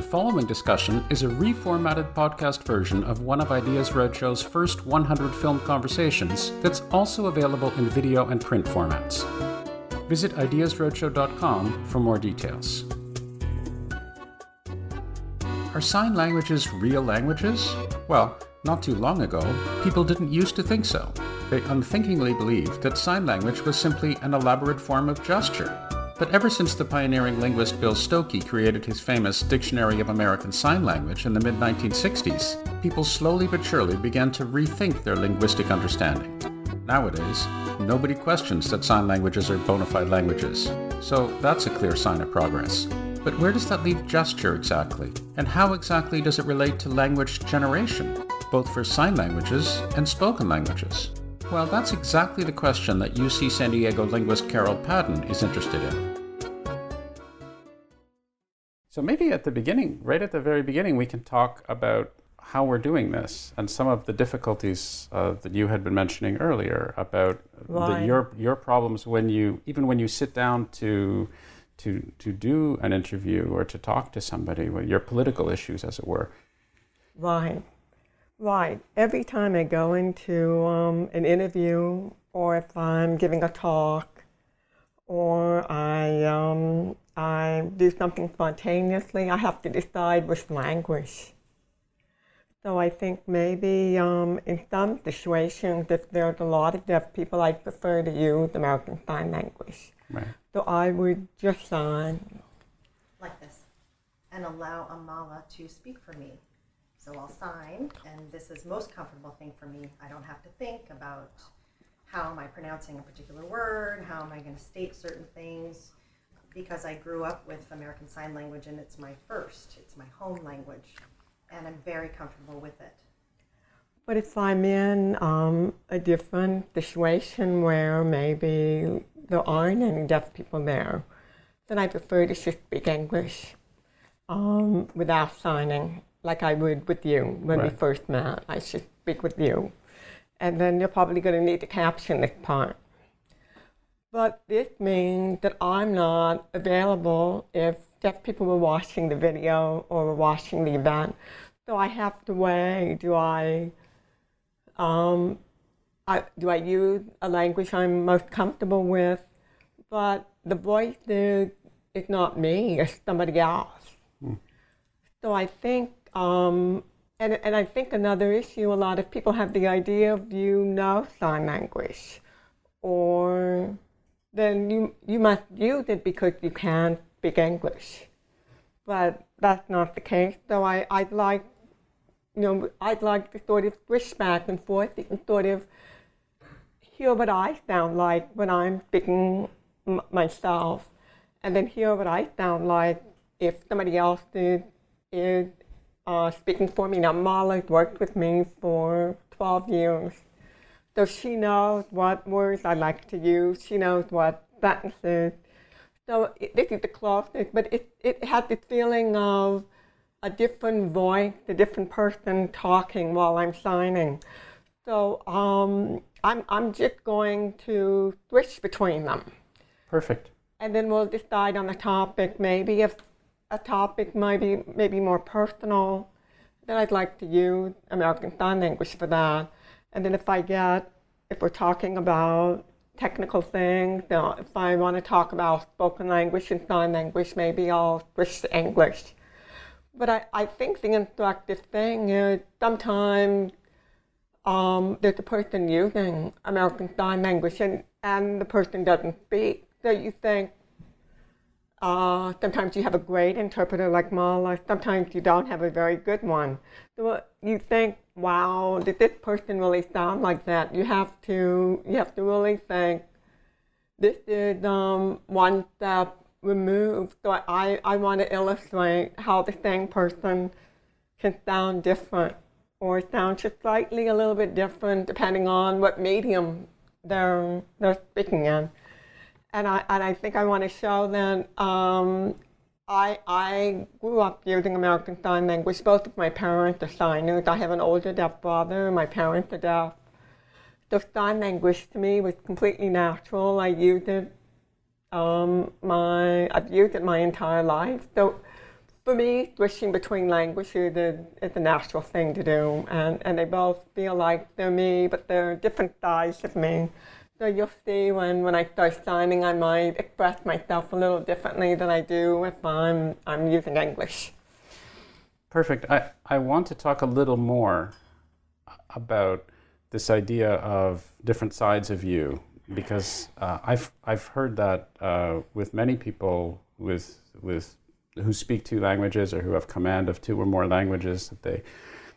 The following discussion is a reformatted podcast version of one of Ideas Roadshow's first 100 film conversations that's also available in video and print formats. Visit ideasroadshow.com for more details. Are sign languages real languages? Well, not too long ago, people didn't used to think so. They unthinkingly believed that sign language was simply an elaborate form of gesture. But ever since the pioneering linguist Bill Stokoe created his famous Dictionary of American Sign Language in the mid 1960s, people slowly but surely began to rethink their linguistic understanding. Nowadays, nobody questions that sign languages are bona fide languages, so that's a clear sign of progress. But where does that leave gesture exactly? And how exactly does it relate to language generation, both for sign languages and spoken languages? Well, that's exactly the question that UC San Diego linguist Carol Padden is interested in. So maybe at the beginning, right at the very beginning, we can talk about how we're doing this and some of the difficulties uh, that you had been mentioning earlier about the, your your problems when you even when you sit down to to to do an interview or to talk to somebody, your political issues, as it were. Right. Right. Every time I go into um, an interview, or if I'm giving a talk, or I um, I do something spontaneously, I have to decide which language. So I think maybe um, in some situations, if there's a lot of deaf people, I prefer to use American Sign Language. Right. So I would just sign. Like this, and allow Amala to speak for me. So I'll sign, and this is most comfortable thing for me. I don't have to think about how am I pronouncing a particular word, how am I going to state certain things, because I grew up with American Sign Language and it's my first, it's my home language, and I'm very comfortable with it. But if I'm in um, a different situation where maybe there aren't any deaf people there, then I prefer to just speak English um, without signing like I would with you when Right. we first met. I should speak with you. And then you're probably going to need to caption this part. But this means that I'm not available if deaf people were watching the video or were watching the event. So I have to weigh do I, um, I do I use a language I'm most comfortable with? But the voice is, is not me, it's somebody else. So I think, um, and, and I think another issue, a lot of people have the idea of you know sign language, or then you, you must use it because you can't speak English. But that's not the case. So I, I'd like, you know, I'd like to sort of switch back and forth and sort of hear what I sound like when I'm speaking myself, and then hear what I sound like if somebody else is, is uh, speaking for me. Now, Mala's worked with me for 12 years, so she knows what words I like to use. She knows what sentences. So it, this is the closest, but it, it had this feeling of a different voice, a different person talking while I'm signing. So um, I'm, I'm just going to switch between them. Perfect. And then we'll decide on the topic. Maybe if a topic might be maybe more personal, then I'd like to use American Sign Language for that. And then if I get, if we're talking about technical things, you know, if I want to talk about spoken language and sign language, maybe I'll switch to English. But I, I think the instructive thing is sometimes um, there's a person using American Sign Language and, and the person doesn't speak. So you think uh, sometimes you have a great interpreter like Mala, sometimes you don't have a very good one. So you think, wow, did this person really sound like that? You have to, you have to really think, this is um, one step removed. So I, I want to illustrate how the same person can sound different or sound just slightly a little bit different depending on what medium they're, they're speaking in and I and I think I want to show that um, I I grew up using American Sign Language. Both of my parents are signers. I have an older deaf brother. My parents are deaf. So sign language to me was completely natural. I used it. Um, my I've used it my entire life. So for me, switching between languages is, is a natural thing to do, and, and they both feel like they're me, but they're different sides of me. So you'll see when, when I start signing, I might express myself a little differently than I do if I'm, I'm using English. Perfect. I, I want to talk a little more about this idea of different sides of you because uh, I've, I've heard that uh, with many people with, with, who speak two languages or who have command of two or more languages that they,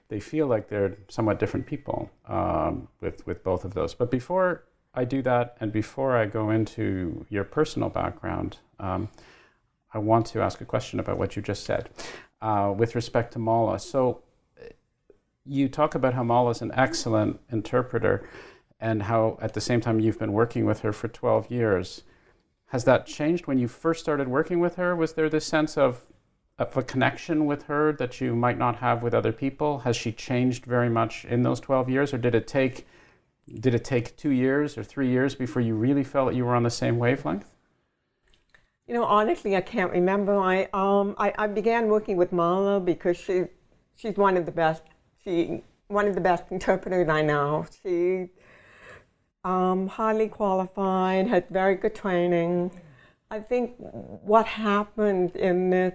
they feel like they're somewhat different people um, with, with both of those. But before I do that, and before I go into your personal background, um, I want to ask a question about what you just said uh, with respect to Mala. So, you talk about how Mala is an excellent interpreter, and how at the same time you've been working with her for 12 years. Has that changed when you first started working with her? Was there this sense of, of a connection with her that you might not have with other people? Has she changed very much in those 12 years, or did it take did it take two years or three years before you really felt you were on the same wavelength? You know, honestly, I can't remember. I um I, I began working with Mala because she she's one of the best. She one of the best interpreters I know. She um, highly qualified, had very good training. I think what happened in this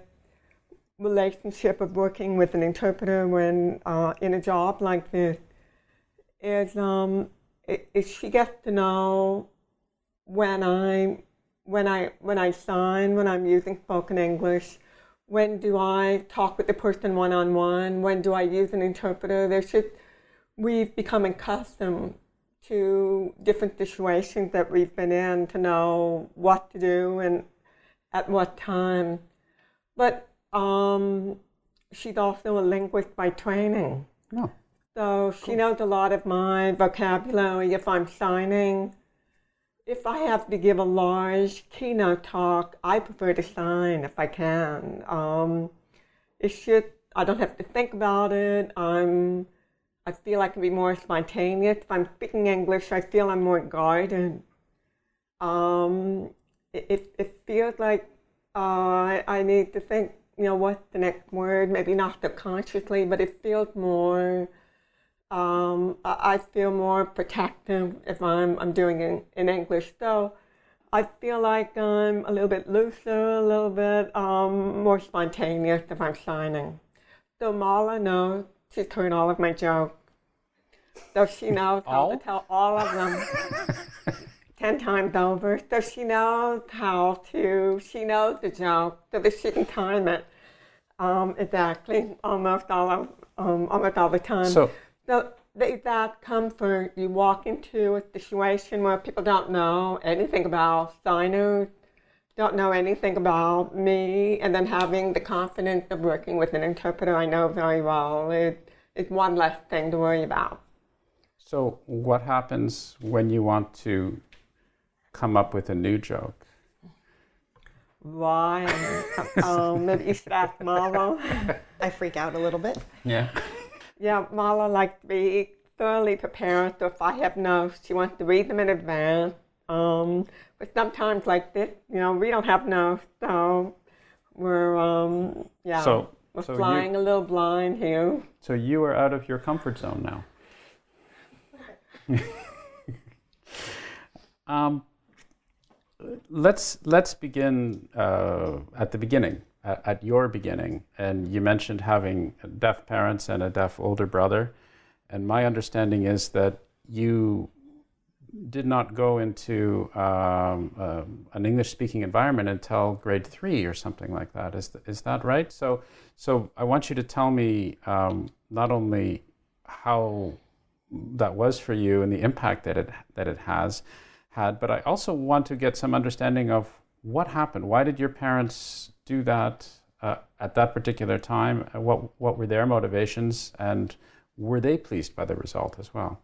relationship of working with an interpreter when uh, in a job like this is um, is she gets to know when I when I when I sign when I'm using spoken English. When do I talk with the person one on one? When do I use an interpreter? There's just we've become accustomed to different situations that we've been in to know what to do and at what time. But um, she's also a linguist by training. No. So she knows a lot of my vocabulary if I'm signing. If I have to give a large keynote talk, I prefer to sign if I can. Um, it should, I don't have to think about it. I'm, I feel I can be more spontaneous. If I'm speaking English, I feel I'm more guarded. Um, it, it feels like uh, I need to think, you know, what's the next word? Maybe not subconsciously, but it feels more um, I feel more protective if I'm, I'm doing it in English. So I feel like I'm a little bit looser, a little bit um, more spontaneous if I'm signing. So Mala knows she's heard all of my jokes. So she knows how to tell all of them ten times over. So she knows how to, she knows the joke so that she can time it um, exactly almost all of, um, almost all the time. So so there's that comfort. You walk into a situation where people don't know anything about signers, don't know anything about me, and then having the confidence of working with an interpreter I know very well is, is one less thing to worry about. So, what happens when you want to come up with a new joke? Why? um, maybe you should ask Marlo. I freak out a little bit. Yeah. Yeah, Mala likes to be thoroughly prepared. So if I have notes, she wants to read them in advance. Um, but sometimes like this, you know, we don't have notes, so we're um, yeah, so, we're so flying you, a little blind here. So you are out of your comfort zone now. um, let's let's begin uh, at the beginning at, at your beginning, and you mentioned having deaf parents and a deaf older brother, and my understanding is that you did not go into um, uh, an English-speaking environment until grade three or something like that. Is th- is that right? So, so I want you to tell me um, not only how that was for you and the impact that it that it has had, but I also want to get some understanding of what happened. Why did your parents do that uh, at that particular time? What what were their motivations, and were they pleased by the result as well?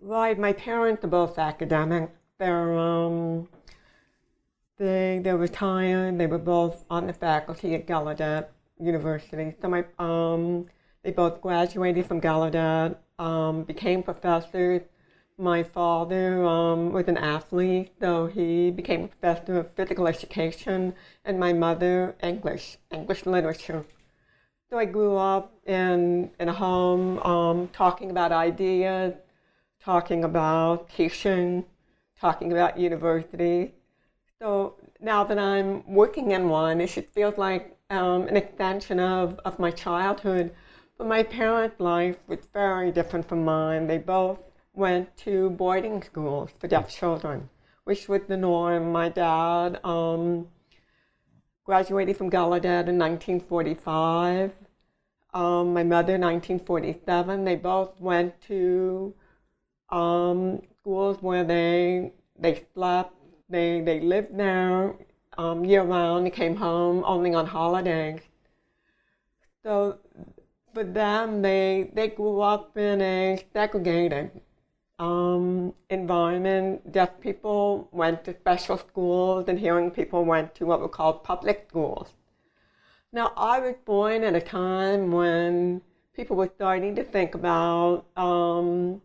Right, my parents are both academic. They're um, they they retired. They were both on the faculty at Gallaudet University. So my um, they both graduated from Gallaudet, um, became professors. My father um, was an athlete, so he became a professor of physical education, and my mother English, English literature. So I grew up in in a home um, talking about ideas talking about teaching, talking about university. So now that I'm working in one, it feels like um, an extension of, of my childhood. But my parents' life was very different from mine. They both went to boarding schools for deaf children, which was the norm. My dad um, graduated from Gallaudet in 1945. Um, my mother, 1947. They both went to um, schools where they they slept, they they lived there um, year round. They came home only on holidays. So for them, they they grew up in a segregated um, environment. Deaf people went to special schools, and hearing people went to what were called public schools. Now, I was born at a time when people were starting to think about um,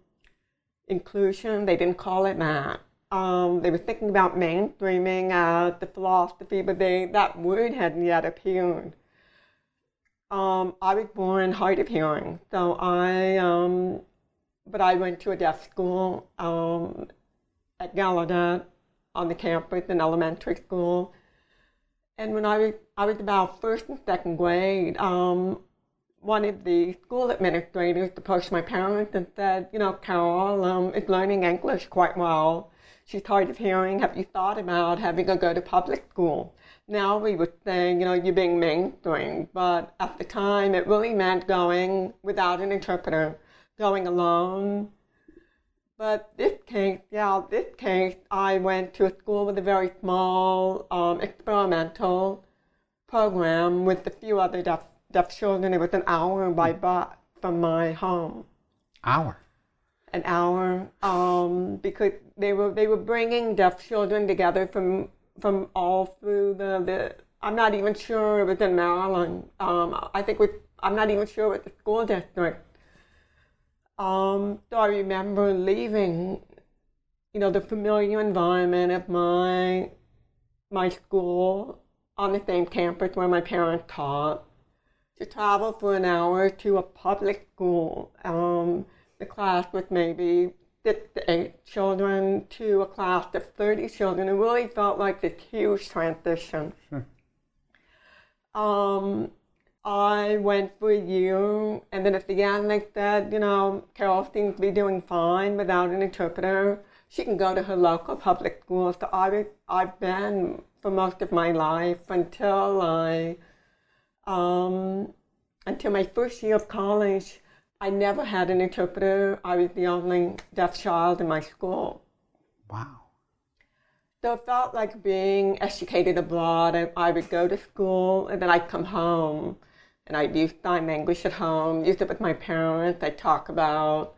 inclusion. They didn't call it that. Um, they were thinking about mainstreaming uh, the philosophy, but they, that word hadn't yet appeared. Um, I was born hard of hearing, so I, um, but I went to a deaf school um, at Gallaudet on the campus, an elementary school. And when I was, I was about first and second grade, um, one of the school administrators approached my parents and said, you know, Carol um, is learning English quite well. She's hard of hearing. Have you thought about having her go to public school? Now we would say, you know, you're being mainstream, but at the time it really meant going without an interpreter, going alone. But this case, yeah, this case, I went to a school with a very small um, experimental program with a few other deaf deaf children. It was an hour by bus from my home. Hour. An hour, um, because they were they were bringing deaf children together from from all through the, the I'm not even sure it was in Maryland. Um, I think we, I'm not even sure what the school district. Um, so I remember leaving, you know, the familiar environment of my my school on the same campus where my parents taught to travel for an hour to a public school. Um, the class with maybe six to eight children to a class of 30 children. It really felt like this huge transition. Sure. Um, I went for a year, and then at the end they said, you know, Carol seems to be doing fine without an interpreter. She can go to her local public school. So I, I've been for most of my life until I um, until my first year of college, I never had an interpreter. I was the only deaf child in my school. Wow. So it felt like being educated abroad. I, I would go to school and then I'd come home and I'd use sign language at home, use it with my parents. I'd talk about,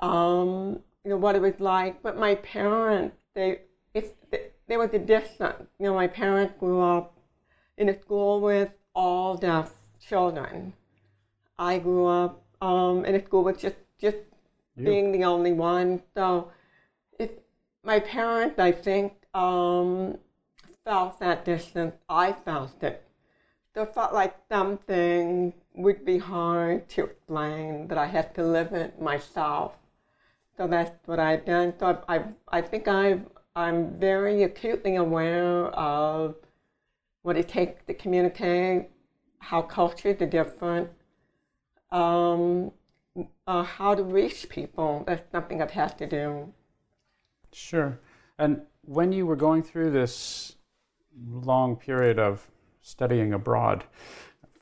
um, you know, what it was like. But my parents, they, if, there was a distance. You know, my parents grew up in a school with all deaf children. I grew up um, in a school with just just being the only one. So, if my parents, I think, um, felt that distance, I felt it. So it felt like something would be hard to explain that I had to live it myself. So that's what I've done. So I've, I've I think I've I'm very acutely aware of what it takes to communicate, how cultures are different, um, uh, how to reach people. That's something I've had to do. Sure. And when you were going through this long period of studying abroad,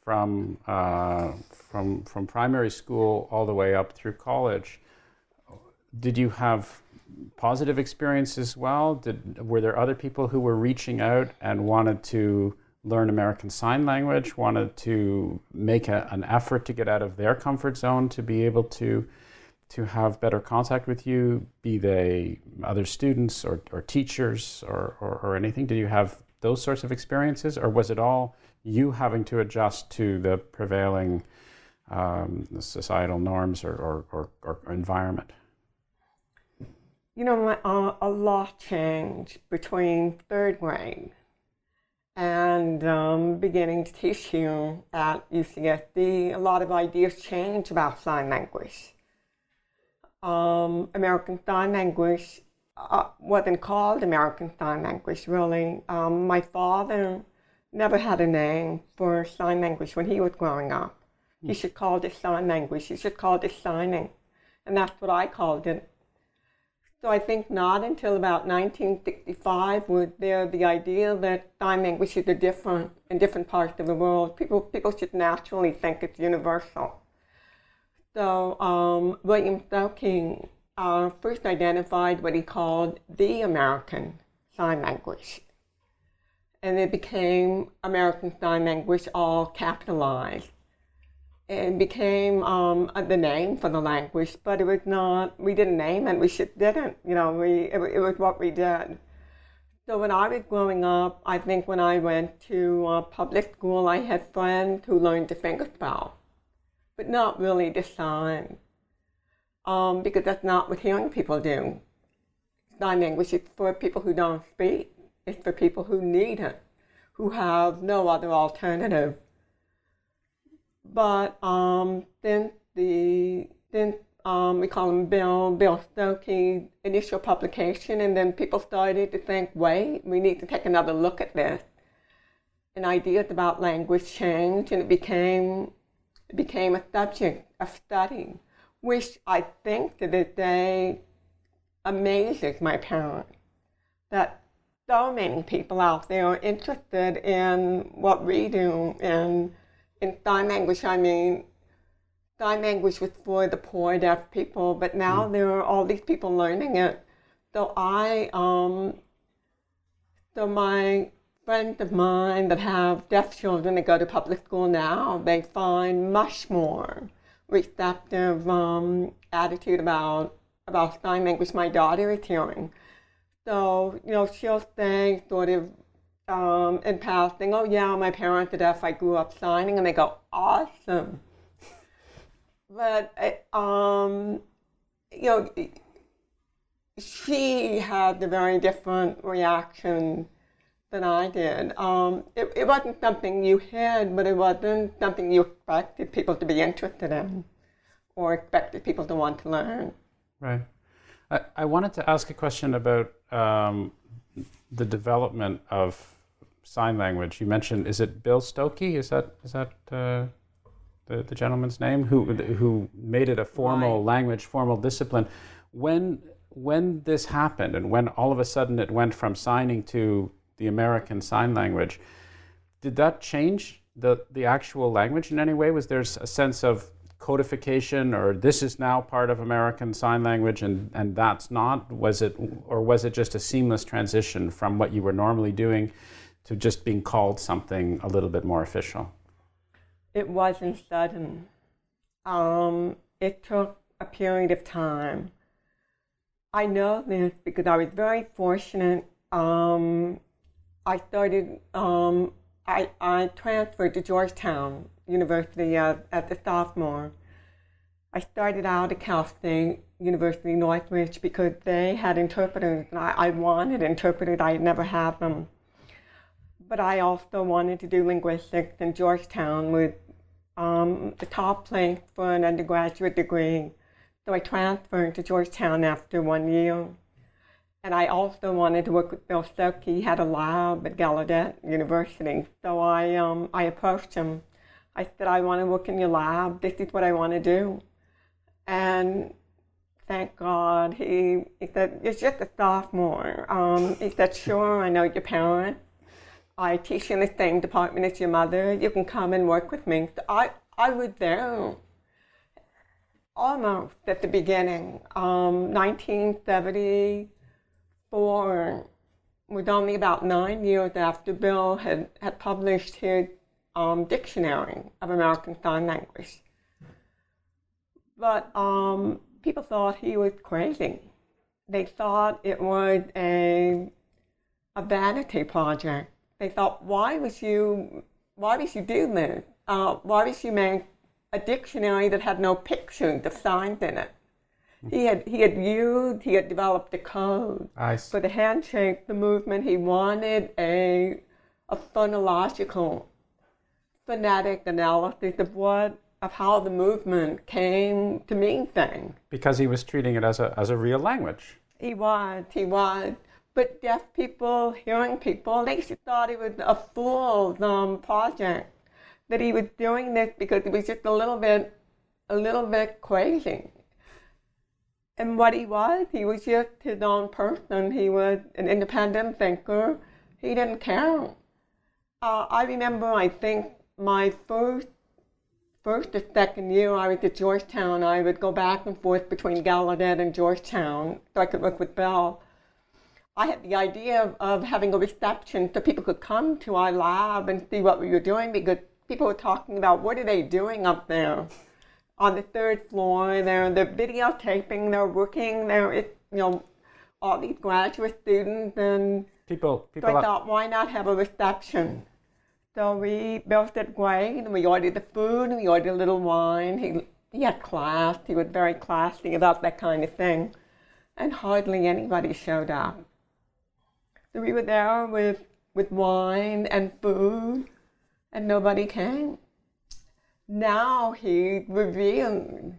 from uh, from from primary school all the way up through college, did you have positive experience as well? Did were there other people who were reaching out and wanted to learn American Sign Language, wanted to make a, an effort to get out of their comfort zone to be able to to have better contact with you, be they other students or, or teachers or, or, or anything? Did you have those sorts of experiences, or was it all you having to adjust to the prevailing um, societal norms or, or, or, or environment? You know, my, uh, a lot changed between third grade and um, beginning to teach you at UCSD. A lot of ideas changed about sign language. Um, American Sign Language uh, wasn't called American Sign Language, really. Um, my father never had a name for sign language when he was growing up. He should call it sign language. He should call it signing. And that's what I called it. So I think not until about 1965 was there the idea that sign languages are different in different parts of the world. People, people should naturally think it's universal. So um, William Stokoe uh, first identified what he called the American Sign Language. And it became American Sign Language all capitalized it became um, the name for the language, but it was not, we didn't name it, we just didn't, you know, we, it, it was what we did. So when I was growing up, I think when I went to uh, public school, I had friends who learned to fingerspell, but not really the sign, um, because that's not what hearing people do. Sign language is for people who don't speak. It's for people who need it, who have no other alternative but um, then the then um, we call him Bill Bill Stokoe initial publication, and then people started to think, wait, we need to take another look at this. And ideas about language changed, and it became it became a subject of study, which I think to this day amazes my parents that so many people out there are interested in what we do and in sign language, I mean, sign language was for the poor, deaf people, but now mm. there are all these people learning it. So I, um, so my friends of mine that have deaf children that go to public school now, they find much more receptive um, attitude about about sign language my daughter is hearing. So, you know, she'll say sort of um, in passing, oh yeah, my parents are deaf, I grew up signing, and they go, awesome. But, um, you know, she had a very different reaction than I did. Um, it, it wasn't something you had, but it wasn't something you expected people to be interested in or expected people to want to learn. Right. I, I wanted to ask a question about um, the development of sign language. You mentioned, is it Bill Stokoe? Is that is that uh, the the gentleman's name who who made it a formal right. language, formal discipline? When when this happened, and when all of a sudden it went from signing to the American Sign Language, did that change the the actual language in any way? Was there a sense of codification or this is now part of American Sign Language and, and that's not? Was it or was it just a seamless transition from what you were normally doing to just being called something a little bit more official? It wasn't sudden. Um, it took a period of time. I know this because I was very fortunate. Um, I started, um, I, I transferred to Georgetown University uh, at the sophomore. I started out at Cal State University Northridge because they had interpreters, and I, I wanted interpreters. I had never had them but I also wanted to do linguistics in Georgetown with um, the top place for an undergraduate degree. So I transferred to Georgetown after one year. And I also wanted to work with Bill Stokoe. He had a lab at Gallaudet University. So I, um, I approached him. I said, I want to work in your lab. This is what I want to do. And thank God, he, he said, You're just a sophomore. Um, he said, Sure, I know your parents. I teach in the same department as your mother. You can come and work with me. So I, I was there almost at the beginning. Um, 1974 was only about nine years after Bill had, had published his um, Dictionary of American Sign Language. But um, people thought he was crazy. They thought it was a, a vanity project. They thought, why would you, why would you do this? Uh, why would you make a dictionary that had no pictures of signs in it? He had he had used he had developed a code for the handshape, the movement. He wanted a a phonological, phonetic analysis of what of how the movement came to mean things. because he was treating it as a, as a real language. He was, he was. But deaf people, hearing people, they just thought it was a fool's um, project. That he was doing this because he was just a little bit, a little bit crazy. And what he was, he was just his own person. He was an independent thinker. He didn't care. Uh, I remember, I think, my first first or second year I was at Georgetown, I would go back and forth between Gallaudet and Georgetown so I could work with Bill. I had the idea of, of having a reception so people could come to our lab and see what we were doing because people were talking about what are they doing up there on the third floor. They're, they're videotaping, they're working, they're, you know, all these graduate students and People, so people. I thought, why not have a reception? So we built it great, and we ordered the food, and we ordered a little wine. He, he had class. He was very classy about that kind of thing. And hardly anybody showed up. So we were there with, with wine and food, and nobody came. Now he revealed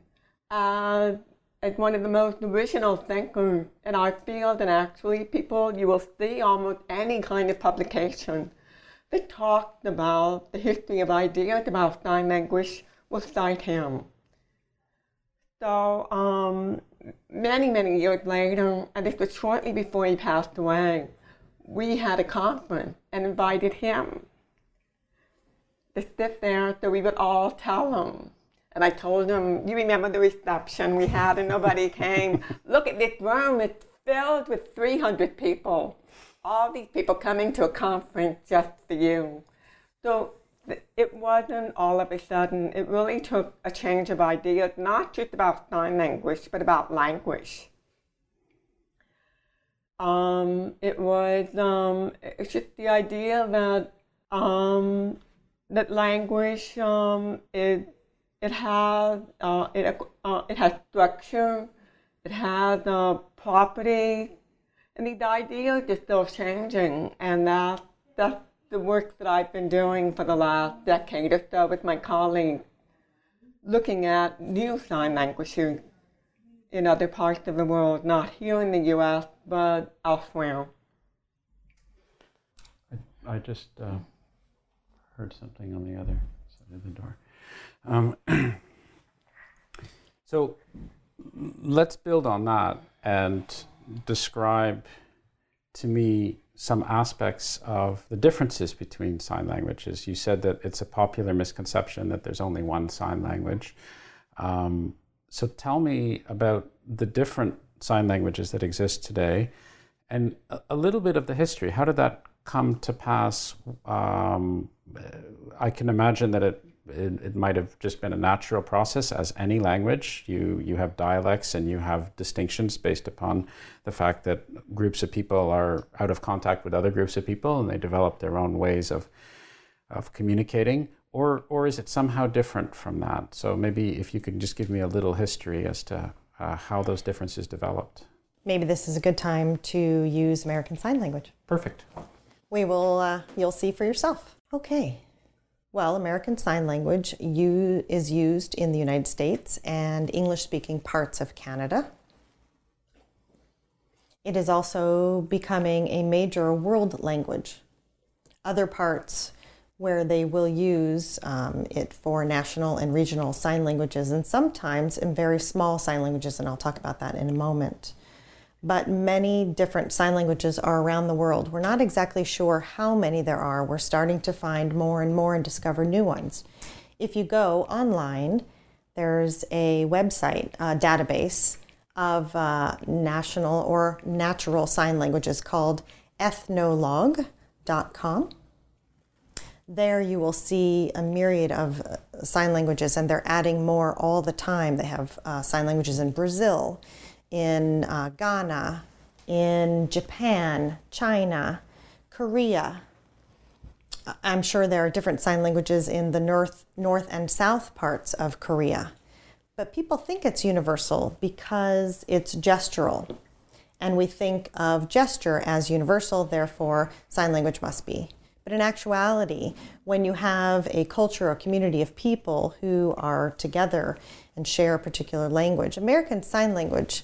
as, as one of the most original thinkers in our field, and actually, people, you will see almost any kind of publication that talked about the history of ideas about sign language will cite him. So um, many, many years later, and this was shortly before he passed away, we had a conference and invited him to sit there so we would all tell him. And I told him, you remember the reception we had and nobody came. Look at this room, it's filled with 300 people all these people coming to a conference just for you. So it wasn't all of a sudden. It really took a change of ideas, not just about sign language, but about language. Um, it was um, it's just the idea that um, that language um, it it has uh, it uh, it has structure, it has uh, properties and the ideas are still changing, and that, that's the work that I've been doing for the last decade or so with my colleagues, looking at new sign languages in other parts of the world, not here in the US, but elsewhere. I, I just uh, heard something on the other side of the door. Um, so let's build on that and describe to me some aspects of the differences between sign languages. You said that it's a popular misconception that there's only one sign language. Um, so tell me about the different sign languages that exist today and a, a little bit of the history. How did that come to pass? Um, I can imagine that it it, it, might have just been a natural process as any language. You, you have dialects and you have distinctions based upon the fact that groups of people are out of contact with other groups of people and they develop their own ways of, of communicating. Or, or is it somehow different from that? So maybe if you could just give me a little history as to uh, how those differences developed. Maybe this is a good time to use American Sign Language. Perfect. We will, uh, you'll see for yourself. Okay, well, American Sign Language you, is used in the United States and English speaking parts of Canada. It is also becoming a major world language. Other parts where they will use um, it for national and regional sign languages, and sometimes in very small sign languages, and I'll talk about that in a moment. But many different sign languages are around the world. We're not exactly sure how many there are. We're starting to find more and more and discover new ones. If you go online, there's a website, a database of uh, national or natural sign languages called ethnologue.com. There you will see a myriad of uh, sign languages, and they're adding more all the time. They have uh, sign languages in Brazil, in uh, Ghana, in Japan, China, Korea. I'm sure there are different sign languages in the north, north and south parts of Korea. But people think it's universal because it's gestural. And we think of gesture as universal, therefore, sign language must be. But in actuality, when you have a culture or community of people who are together and share a particular language, American Sign Language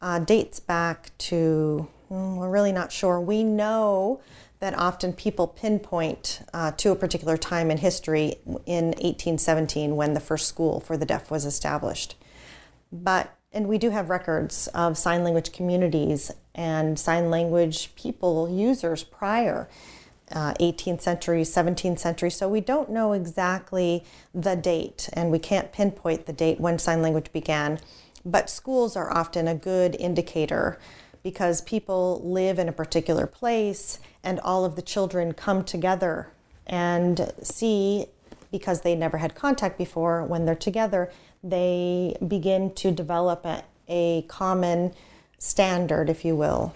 uh, dates back to, mm, we're really not sure. We know that often people pinpoint uh, to a particular time in history in 1817 when the first school for the deaf was established. But and we do have records of sign language communities and sign language people users prior uh, 18th century 17th century so we don't know exactly the date and we can't pinpoint the date when sign language began but schools are often a good indicator because people live in a particular place and all of the children come together and see because they never had contact before when they're together they begin to develop a, a common standard if you will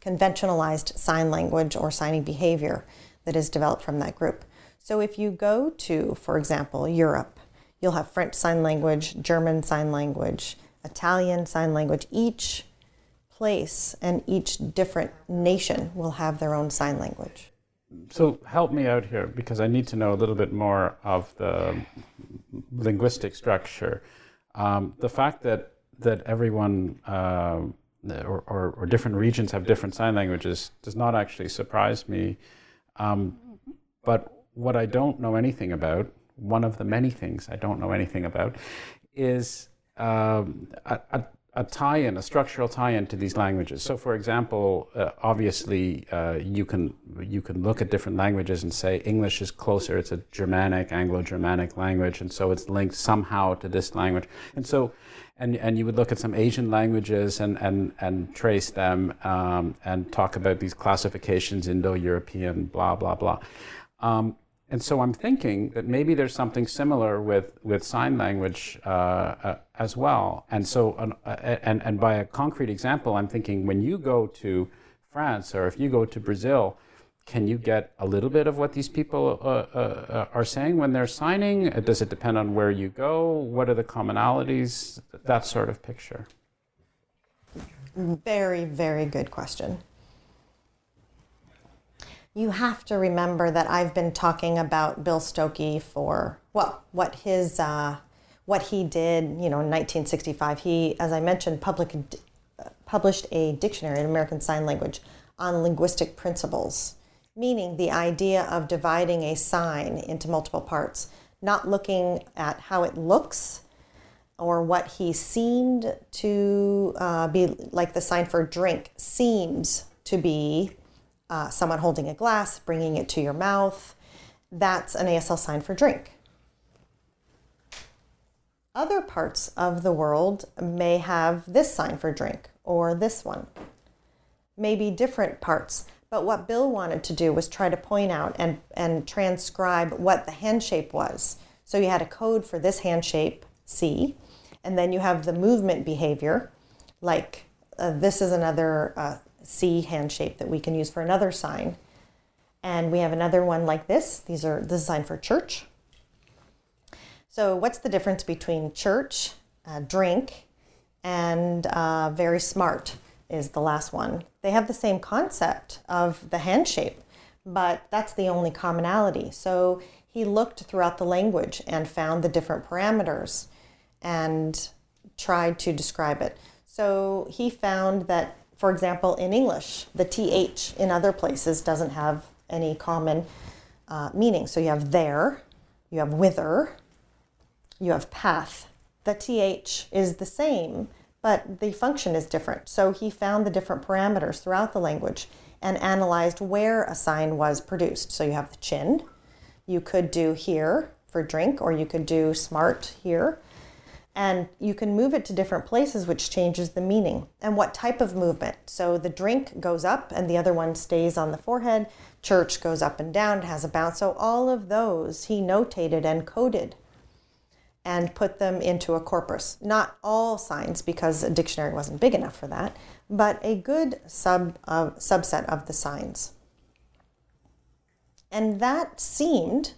conventionalized sign language or signing behavior that is developed from that group. So if you go to for example europe you'll have french sign language german sign language italian sign language each place and each different nation will have their own sign language. So help me out here because I need to know a little bit more of the linguistic structure. Um, the fact that that everyone uh, or, or, or, different regions have different sign languages does not actually surprise me. Um, but what I don't know anything about, one of the many things I don't know anything about, is um, a, a, a tie-in, a structural tie-in to these languages. So, for example, uh, obviously, uh, you can you can look at different languages and say English is closer. It's a Germanic, Anglo-Germanic language, and so it's linked somehow to this language. And so, and and you would look at some Asian languages and and and trace them um, and talk about these classifications, Indo-European, blah blah blah. Um, and so I'm thinking that maybe there's something similar with, with sign language uh, uh, as well. And so, uh, and, and by a concrete example, I'm thinking when you go to France or if you go to Brazil, can you get a little bit of what these people uh, uh, are saying when they're signing? Does it depend on where you go? What are the commonalities? That sort of picture. Very, very good question you have to remember that I've been talking about Bill Stokoe for well, what his uh, what he did, you know, in 1965. He, as I mentioned, public, published a dictionary in American Sign Language on linguistic principles, meaning the idea of dividing a sign into multiple parts, not looking at how it looks or what he seemed to uh, be like the sign for drink seems to be uh, someone holding a glass, bringing it to your mouth. That's an ASL sign for drink. Other parts of the world may have this sign for drink or this one. Maybe different parts. But what Bill wanted to do was try to point out and, and transcribe what the hand shape was. So you had a code for this hand shape, C, and then you have the movement behavior, like uh, this is another uh, C hand shape that we can use for another sign. And we have another one like this. These are this is sign for church. So what's the difference between church, uh, drink, and uh, very smart is the last one. They have the same concept of the hand shape, but that's the only commonality. So he looked throughout the language and found the different parameters and tried to describe it. So he found that for example, in English, the TH in other places doesn't have any common uh, meaning. So you have there, you have wither, you have path. The th is the same, but the function is different. So he found the different parameters throughout the language and analyzed where a sign was produced. So you have the chin. You could do here for drink, or you could do smart here. And you can move it to different places, which changes the meaning and what type of movement. So the drink goes up and the other one stays on the forehead. Church goes up and down, it has a bounce. So all of those he notated and coded and put them into a corpus. Not all signs, because a dictionary wasn't big enough for that, but a good sub uh, subset of the signs. And that seemed,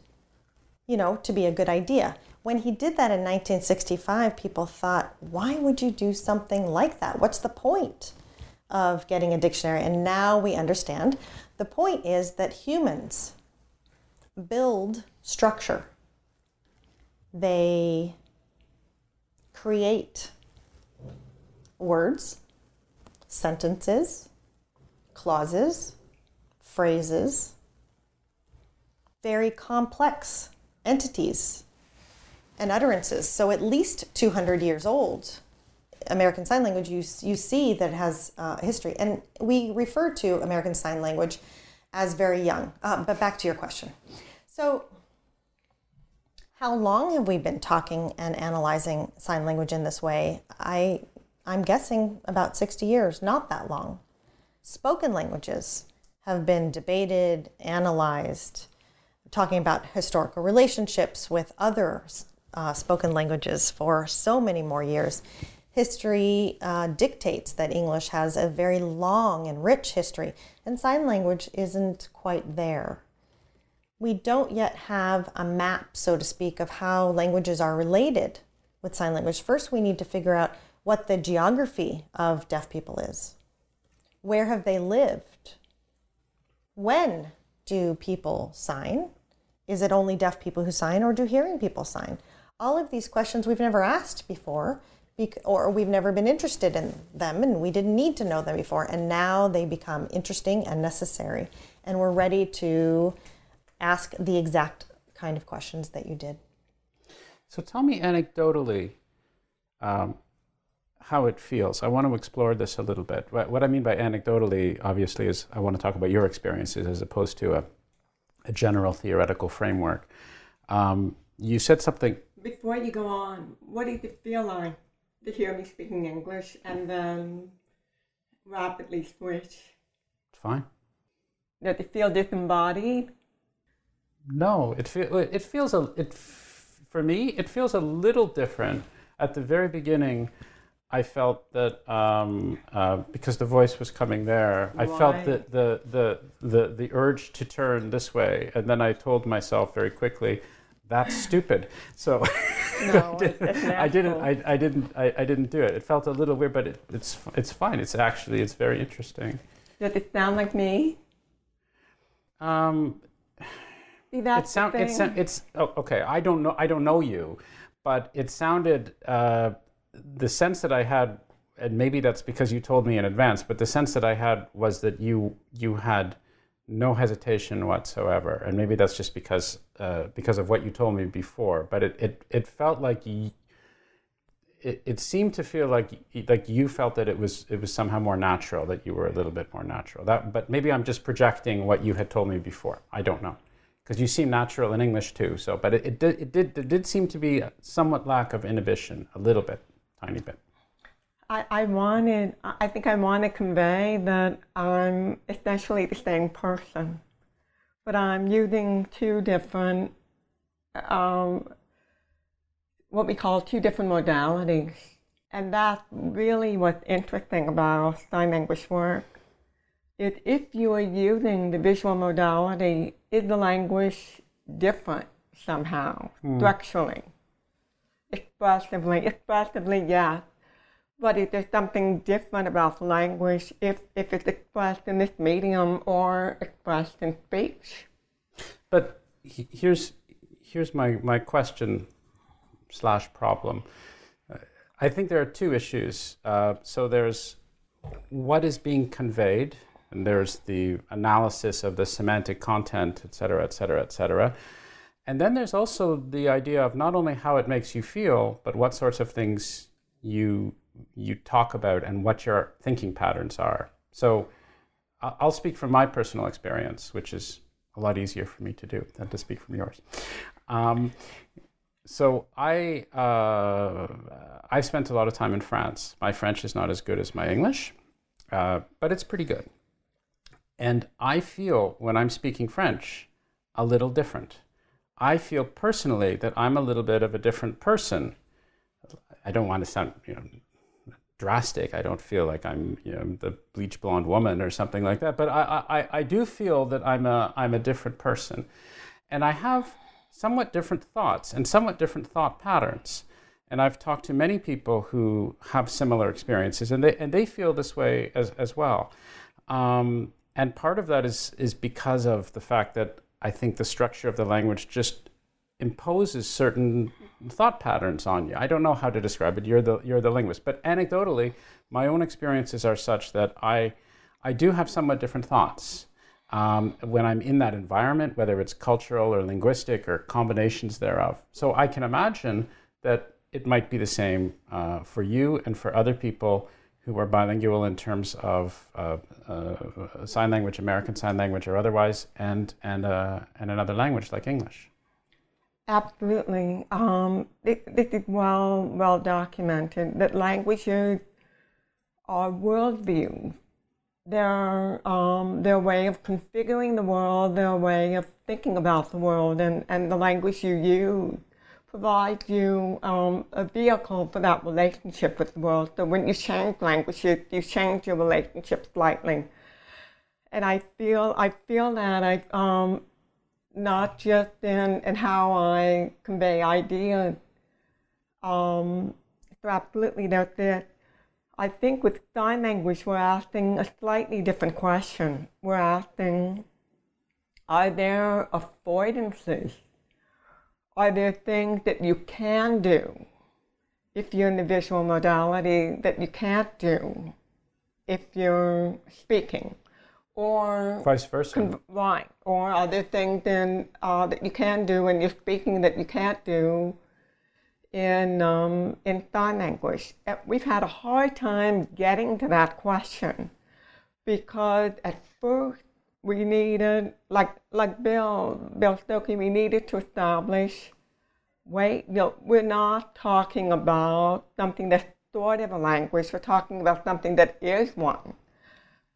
you know, to be a good idea. When he did that in 1965, people thought, why would you do something like that? What's the point of getting a dictionary? And now we understand the point is that humans build structure they create words, sentences, clauses, phrases, very complex entities and utterances. So, at least 200 years old. American Sign Language, you, you see that it has uh, history. And we refer to American Sign Language as very young. Uh, but back to your question. So, how long have we been talking and analyzing sign language in this way? I, I'm guessing about 60 years, not that long. Spoken languages have been debated, analyzed, talking about historical relationships with other uh, spoken languages for so many more years. History uh, dictates that English has a very long and rich history, and sign language isn't quite there we don't yet have a map, so to speak, of how languages are related with sign language. First, we need to figure out what the geography of deaf people is. Where have they lived? When do people sign? Is it only deaf people who sign, or do hearing people sign? All of these questions we've never asked before, or we've never been interested in them, and we didn't need to know them before. And now they become interesting and necessary, and we're ready to ask the exact kind of questions that you did. So tell me anecdotally um, how it feels. I want to explore this a little bit. What, I mean by anecdotally, obviously, is I want to talk about your experiences as opposed to a, a general theoretical framework. Um, you said something. Before you go on, what did it feel like to hear me speaking English and then rapidly switch? Fine. Did it feel disembodied? No, it feel, it feels a it for me it feels a little different. At the very beginning, I felt that um, uh, because the voice was coming there, Why? I felt that the, the the the urge to turn this way, and then I told myself very quickly, "That's stupid." So no, I, didn't, I, didn't. I, I didn't. I, I, didn't do it. It felt a little weird, but it, it's it's fine. It's actually it's very interesting. Does it sound like me? Um, See, that's it sound, the thing. It's, it's oh, okay. I don't know. I don't know you, but it sounded uh, the sense that I had, and maybe that's because you told me in advance. But the sense that I had was that you you had no hesitation whatsoever, and maybe that's just because uh, because of what you told me before. But it it, it felt like. Y- it, it seemed to feel like like you felt that it was it was somehow more natural that you were a little bit more natural that but maybe I'm just projecting what you had told me before I don't know because you seem natural in English too. So, but it, it, did, it did did seem to be somewhat lack of inhibition, a little bit, tiny bit. I, I wanted, I think I want to convey that I'm essentially the same person, but I'm using two different, um, what we call two different modalities. And that's really what's interesting about sign language work is if you are using the visual modality, is the language different somehow, mm. structurally? Expressively, expressively, yes. But is there something different about language if, if it's expressed in this medium or expressed in speech? But here's, here's my, my question slash problem. Uh, I think there are two issues. Uh, so there's what is being conveyed and there's the analysis of the semantic content, et cetera, et cetera, et cetera. And then there's also the idea of not only how it makes you feel, but what sorts of things you you talk about and what your thinking patterns are. So I'll speak from my personal experience, which is a lot easier for me to do than to speak from yours. Um, so I uh, I've spent a lot of time in France. My French is not as good as my English, uh, but it's pretty good. And I feel when I'm speaking French a little different. I feel personally that I'm a little bit of a different person. I don't want to sound you know drastic. I don't feel like I'm you know the bleach blonde woman or something like that. But I, I, I do feel that I'm a I'm a different person, and I have somewhat different thoughts and somewhat different thought patterns. And I've talked to many people who have similar experiences, and they and they feel this way as as well. Um, and part of that is is because of the fact that I think the structure of the language just imposes certain thought patterns on you. I don't know how to describe it. You're the you're the linguist, but anecdotally, my own experiences are such that I I do have somewhat different thoughts um, when I'm in that environment, whether it's cultural or linguistic or combinations thereof. So I can imagine that it might be the same uh, for you and for other people who are bilingual in terms of uh, uh, sign language, American Sign Language, or otherwise, and and uh, and another language like English. Absolutely, um, this, is well well documented that languages are worldviews. Their um, their way of configuring the world, their way of thinking about the world, and, and the language you use provides you um, a vehicle for that relationship with the world. So when you change languages, you change your relationship slightly. And I feel I feel that I um, not just in, in how I convey ideas. Um, so absolutely, there's this. I think with sign language, we're asking a slightly different question. We're asking, are there avoidances are there things that you can do if you're in the visual modality that you can't do if you're speaking? Or vice versa. Right. Or other things then uh, that you can do when you're speaking that you can't do in um, in sign language? Uh, we've had a hard time getting to that question because at first we needed, like like Bill Bill Stokoe, we needed to establish. Wait, you know, we're not talking about something that's sort of a language. We're talking about something that is one.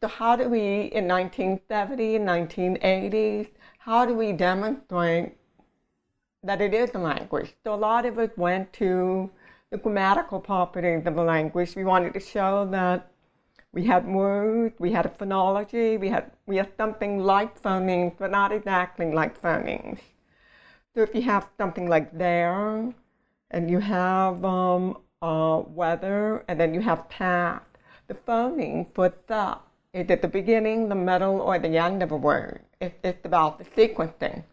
So how do we, in 1970, 1980s, how do we demonstrate that it is a language? So a lot of us went to the grammatical properties of the language. We wanted to show that we had words, we had a phonology, we had, we had something like phonemes, but not exactly like phonemes. So if you have something like there, and you have um, uh, weather, and then you have path, the phoneme for the is at the beginning, the middle, or the end of a word. It, it's about the sequencing.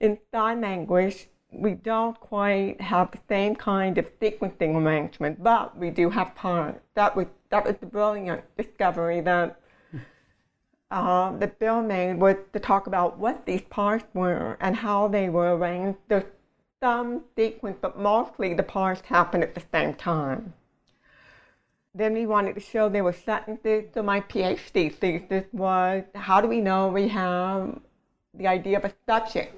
In sign language, we don't quite have the same kind of sequencing arrangement, but we do have parts. That was that was the brilliant discovery that uh, Bill made was to talk about what these parts were and how they were arranged. There's some sequence, but mostly the parts happen at the same time. Then we wanted to show there were sentences. So my PhD thesis was how do we know we have the idea of a subject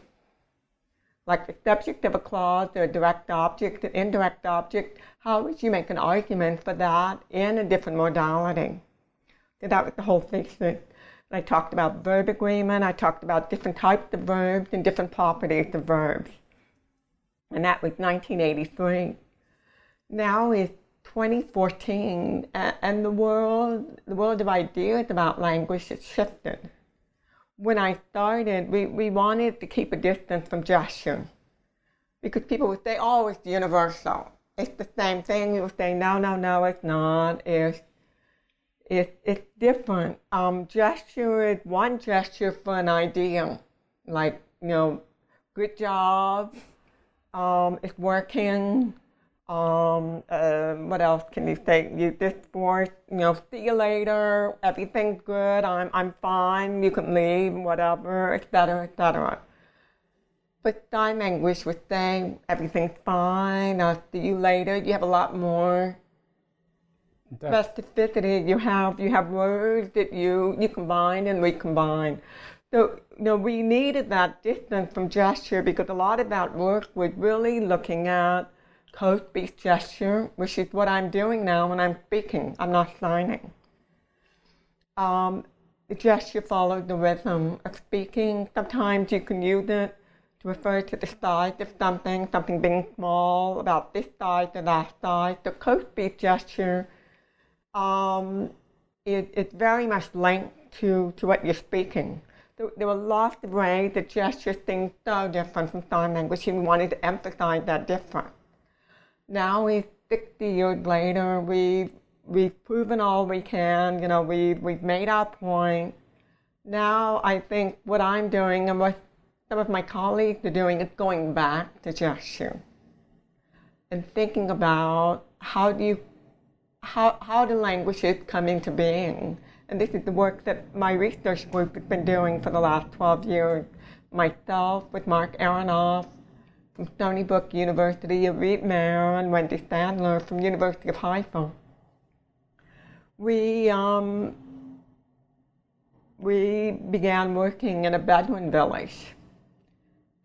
like the subject of a clause or a direct object, an indirect object, how would you make an argument for that in a different modality? So that was the whole thesis. I talked about verb agreement, I talked about different types of verbs and different properties of verbs. And that was 1983. Now is 2014, and the world, the world of ideas about language has shifted when I started, we, we wanted to keep a distance from gesture because people would say, oh, it's universal. It's the same thing. You would say, no, no, no, it's not. It's, it's, it's different. Um, gesture is one gesture for an idea, like, you know, good job, um, it's working, Um, uh, what else can you say? You just force, you know, see you later. Everything's good. I'm, I'm fine. You can leave, whatever, etc., etc. But sign language would say everything's fine. I'll see you later. You have a lot more specificity. You have you have words that you you combine and recombine. So you know we needed that distance from gesture because a lot of that work was really looking at co-speech gesture, which is what I'm doing now when I'm speaking. I'm not signing. Um, the gesture follows the rhythm of speaking. Sometimes you can use it to refer to the size of something, something being small, about this size or that size. The co-speech gesture um, it, it's very much linked to, to what you're speaking. There, were lots of ways that gestures seemed so different from sign language, and we wanted to emphasize that difference. Now, we 60 years later, we've, we've proven all we can, you know, we've, we've made our point. Now, I think what I'm doing and what some of my colleagues are doing is going back to gesture and thinking about how do you how, how the languages come into being. And this is the work that my research group has been doing for the last 12 years. Myself with Mark Aronoff from Stony Brook University, Irit Meir, and Wendy Sandler from University of Haifa. We, um, we began working in a Bedouin village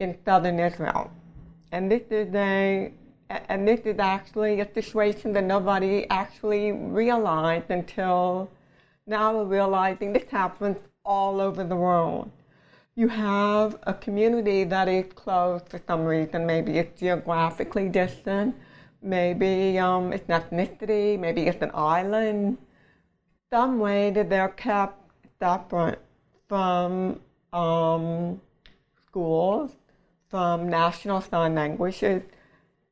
in southern Israel. And this is a and this is actually a situation that nobody actually realized until now we're realizing this happens all over the world. You have a community that is close for some reason. Maybe it's geographically distant, maybe um, it's an ethnicity, maybe it's an island. Some way that they're kept separate from um, schools, from national sign languages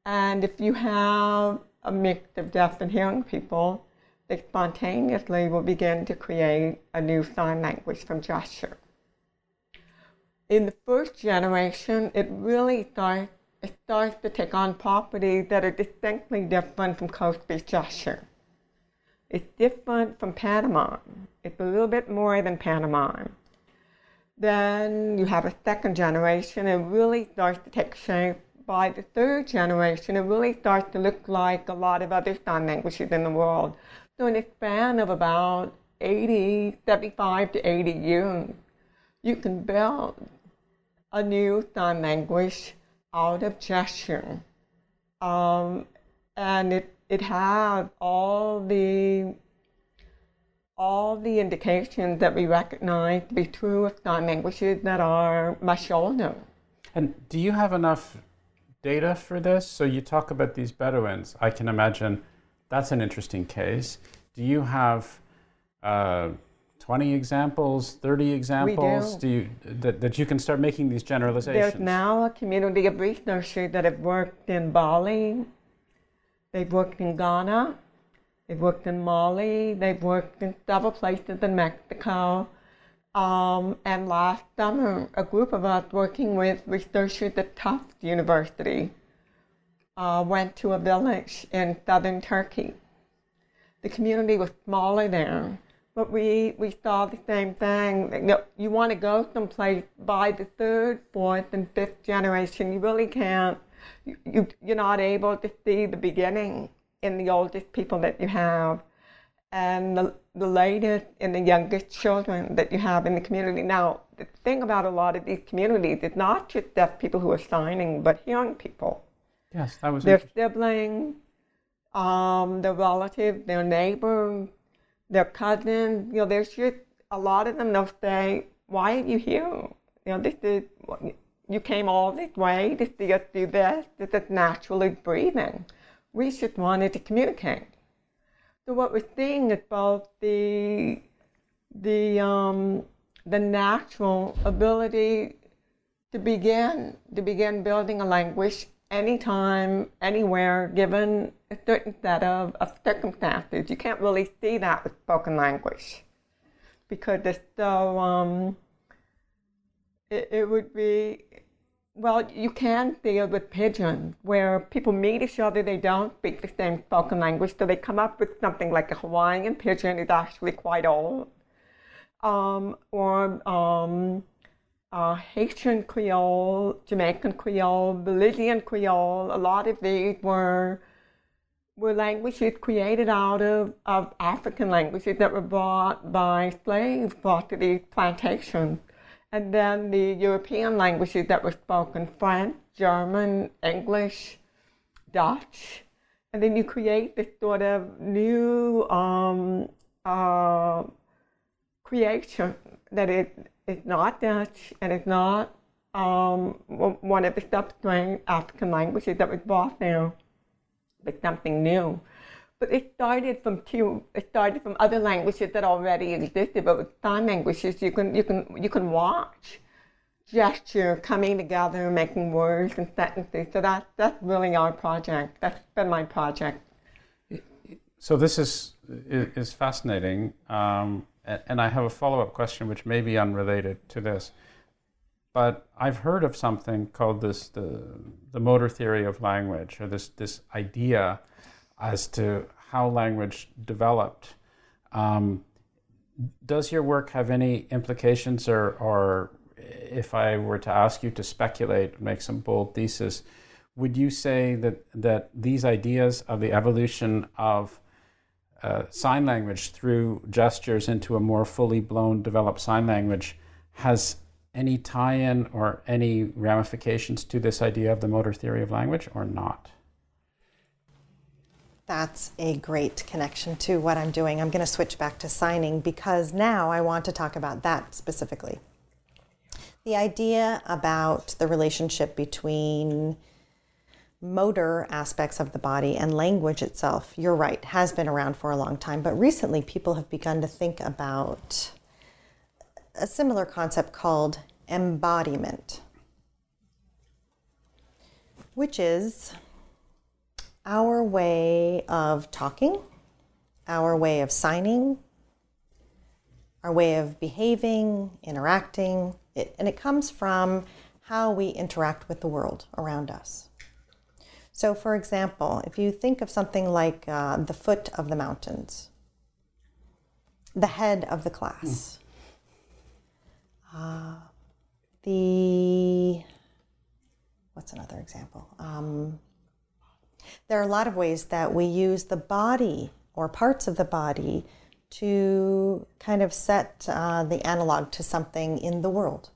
and if you have a mix of deaf and hearing people, they spontaneously will begin to create a new sign language from gesture. In the first generation, it really starts, it starts to take on properties that are distinctly different from co-speech gesture. It's different from pantomime. It's a little bit more than pantomime. Then you have a second generation, it really starts to take shape by the third generation, it really starts to look like a lot of other sign languages in the world. So in a span of about 80, 75 to 80 years, you can build a new sign language out of gesture. Um, and it, it has all the all the indications that we recognize to be true of sign languages that are much older. And do you have enough data for this? So you talk about these Bedouins. I can imagine that's an interesting case. Do you have uh, 20 examples, 30 examples? Do. do you, that, that you can start making these generalizations? There's now a community of researchers that have worked in Bali, they've worked in Ghana, they've worked in Mali, they've worked in several places in Mexico. Um, and last summer, a group of us working with researchers at Tufts University uh, went to a village in southern Turkey. The community was smaller there, but we, we saw the same thing. You, know, you want to go someplace by the third, fourth, and fifth generation, you really can't. You, you, you're not able to see the beginning in the oldest people that you have and the, the latest and the youngest children that you have in the community. Now, the thing about a lot of these communities is not just deaf people who are signing, but hearing people. Yes, that was their siblings, um, their relatives, their neighbors, their cousins. You know, there's just a lot of them. They'll say, "Why are you here? You know, this is you came all this way to see us do this. This is naturally breathing. We just wanted to communicate." So what we're seeing is both the the um, the natural ability to begin to begin building a language anytime, anywhere, given a certain set of, of circumstances. You can't really see that with spoken language because it's so. Um, it, it would be well, you can deal with pidgin, where people meet each other, they don't speak the same spoken language, so they come up with something like a Hawaiian pidgin is actually quite old, um, or um, uh, Haitian Creole, Jamaican Creole, Belizean Creole. A lot of these were were languages created out of, of African languages that were brought by slaves brought to these plantations. And then the European languages that were spoken French, German, English, Dutch. And then you create this sort of new um, uh, creation that is, is not Dutch and it's not um, one of the substrain African languages that was brought there but something new. But it started from two. It started from other languages that already existed. But with sign languages, you can you can you can watch gesture coming together, making words and sentences. So that that's really our project. That's been my project. So this is is fascinating, um, and I have a follow up question, which may be unrelated to this. But I've heard of something called this the the motor theory of language, or this this idea as to how language developed. Um, does your work have any implications, or, or if I were to ask you to speculate, make some bold thesis, would you say that, that these ideas of the evolution of uh, sign language through gestures into a more fully blown, developed sign language has any tie in or any ramifications to this idea of the motor theory of language or not? That's a great connection to what I'm doing. I'm going to switch back to signing because now I want to talk about that specifically. The idea about the relationship between motor aspects of the body and language itself, you're right, has been around for a long time. But recently, people have begun to think about a similar concept called embodiment, which is our way of talking, our way of signing, our way of behaving, interacting, it, and it comes from how we interact with the world around us. So, for example, if you think of something like uh, the foot of the mountains, the head of the class, uh, the what's another example? Um, there are a lot of ways that we use the body or parts of the body to kind of set uh, the analog to something in the world.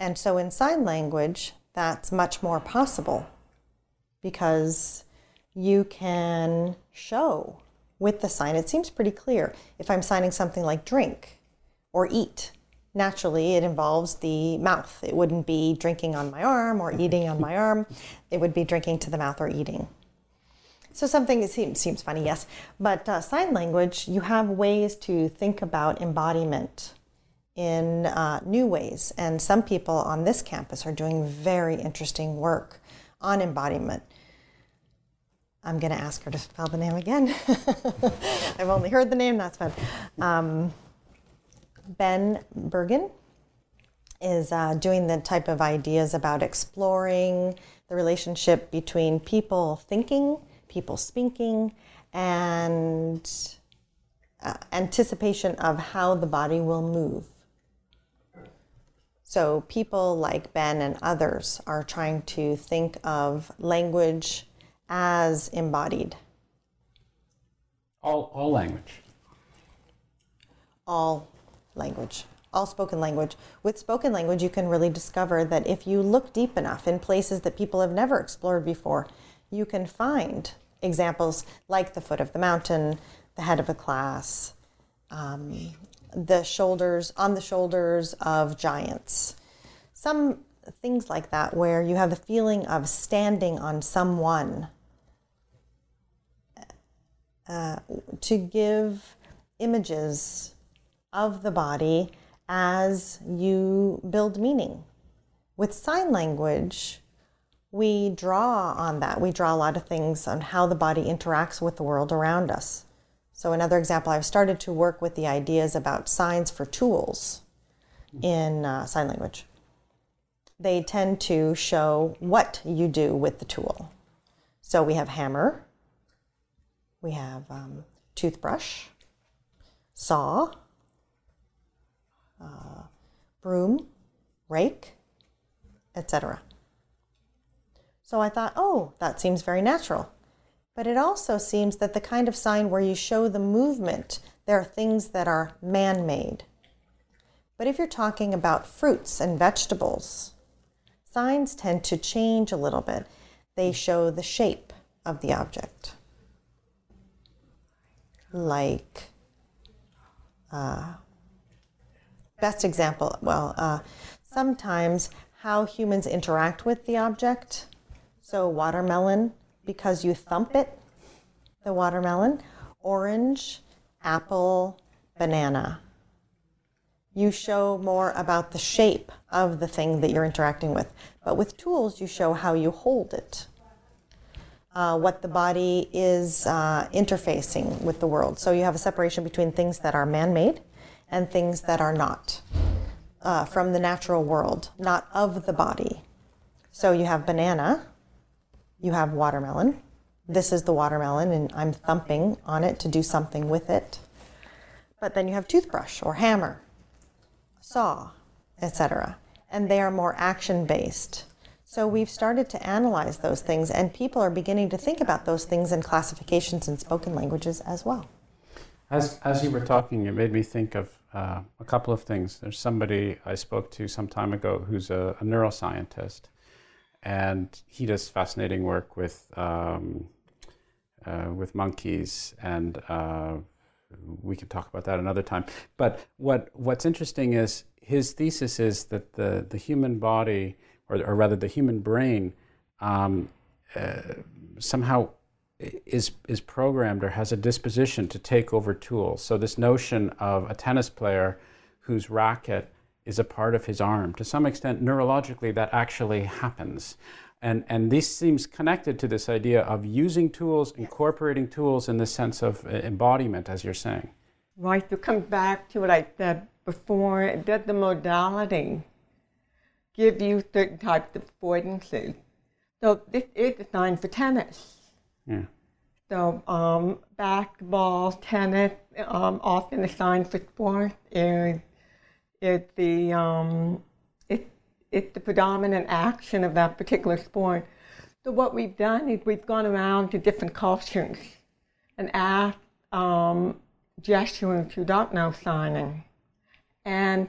And so in sign language, that's much more possible because you can show with the sign. It seems pretty clear. If I'm signing something like drink or eat, naturally it involves the mouth. It wouldn't be drinking on my arm or eating on my arm. It would be drinking to the mouth or eating. So something seems, seems funny, yes. But uh, sign language, you have ways to think about embodiment in uh, new ways. And some people on this campus are doing very interesting work on embodiment. I'm going to ask her to spell the name again. I've only heard the name, that's fine. Um, Ben Bergen is uh, doing the type of ideas about exploring the relationship between people thinking, people speaking, and uh, anticipation of how the body will move. So, people like Ben and others are trying to think of language as embodied. All, all language. All language, all spoken language. With spoken language, you can really discover that if you look deep enough in places that people have never explored before, you can find examples like the foot of the mountain, the head of a class, um, the shoulders, on the shoulders of giants. Some things like that where you have the feeling of standing on someone uh, to give images of the body as you build meaning. With sign language, we draw on that. We draw a lot of things on how the body interacts with the world around us. So, another example, I've started to work with the ideas about signs for tools in uh, sign language. they tend to show what you do with the tool. So we have hammer, we have um, toothbrush, saw, uh, broom, rake, etc. So I thought, oh, that seems very natural. But it also seems that the kind of sign where you show the movement, there are things that are man made. But if you're talking about fruits and vegetables, signs tend to change a little bit. They show the shape of the object. Like, uh, best example, well, uh, sometimes how humans interact with the object. So, watermelon, because you thump it, the watermelon, orange, apple, banana. You show more about the shape of the thing that you're interacting with. But with tools, you show how you hold it, uh, what the body is uh, interfacing with the world. So you have a separation between things that are man made and things that are not uh, from the natural world, not of the body. So you have banana, you have watermelon. This is the watermelon, and I'm thumping on it to do something with it. But then you have toothbrush or hammer, saw, etc. And they are more action based. So we've started to analyze those things, and people are beginning to think about those things in classifications in spoken languages as well. As, as you were talking, it made me think of uh, a couple of things. There's somebody I spoke to some time ago who's a, a neuroscientist, and he does fascinating work with um, uh, with monkeys, and uh, we can talk about that another time. But what what's interesting is his thesis is that the the human body, or, or rather the human brain, um, uh, somehow is is programmed or has a disposition to take over tools. So this notion of a tennis player whose racket is a part of his arm, to some extent, neurologically, that actually happens. And, and this seems connected to this idea of using tools, incorporating tools in the sense of embodiment, as you're saying. Right, to come back to what I said before, that the modality give you certain types of affordances. So this is designed for tennis. Yeah. So um, basketball, tennis, um, often assigned for sports is is the um, it, it's the predominant action of that particular sport. So what we've done is we've gone around to different cultures and asked um, Jesuits who don't know signing and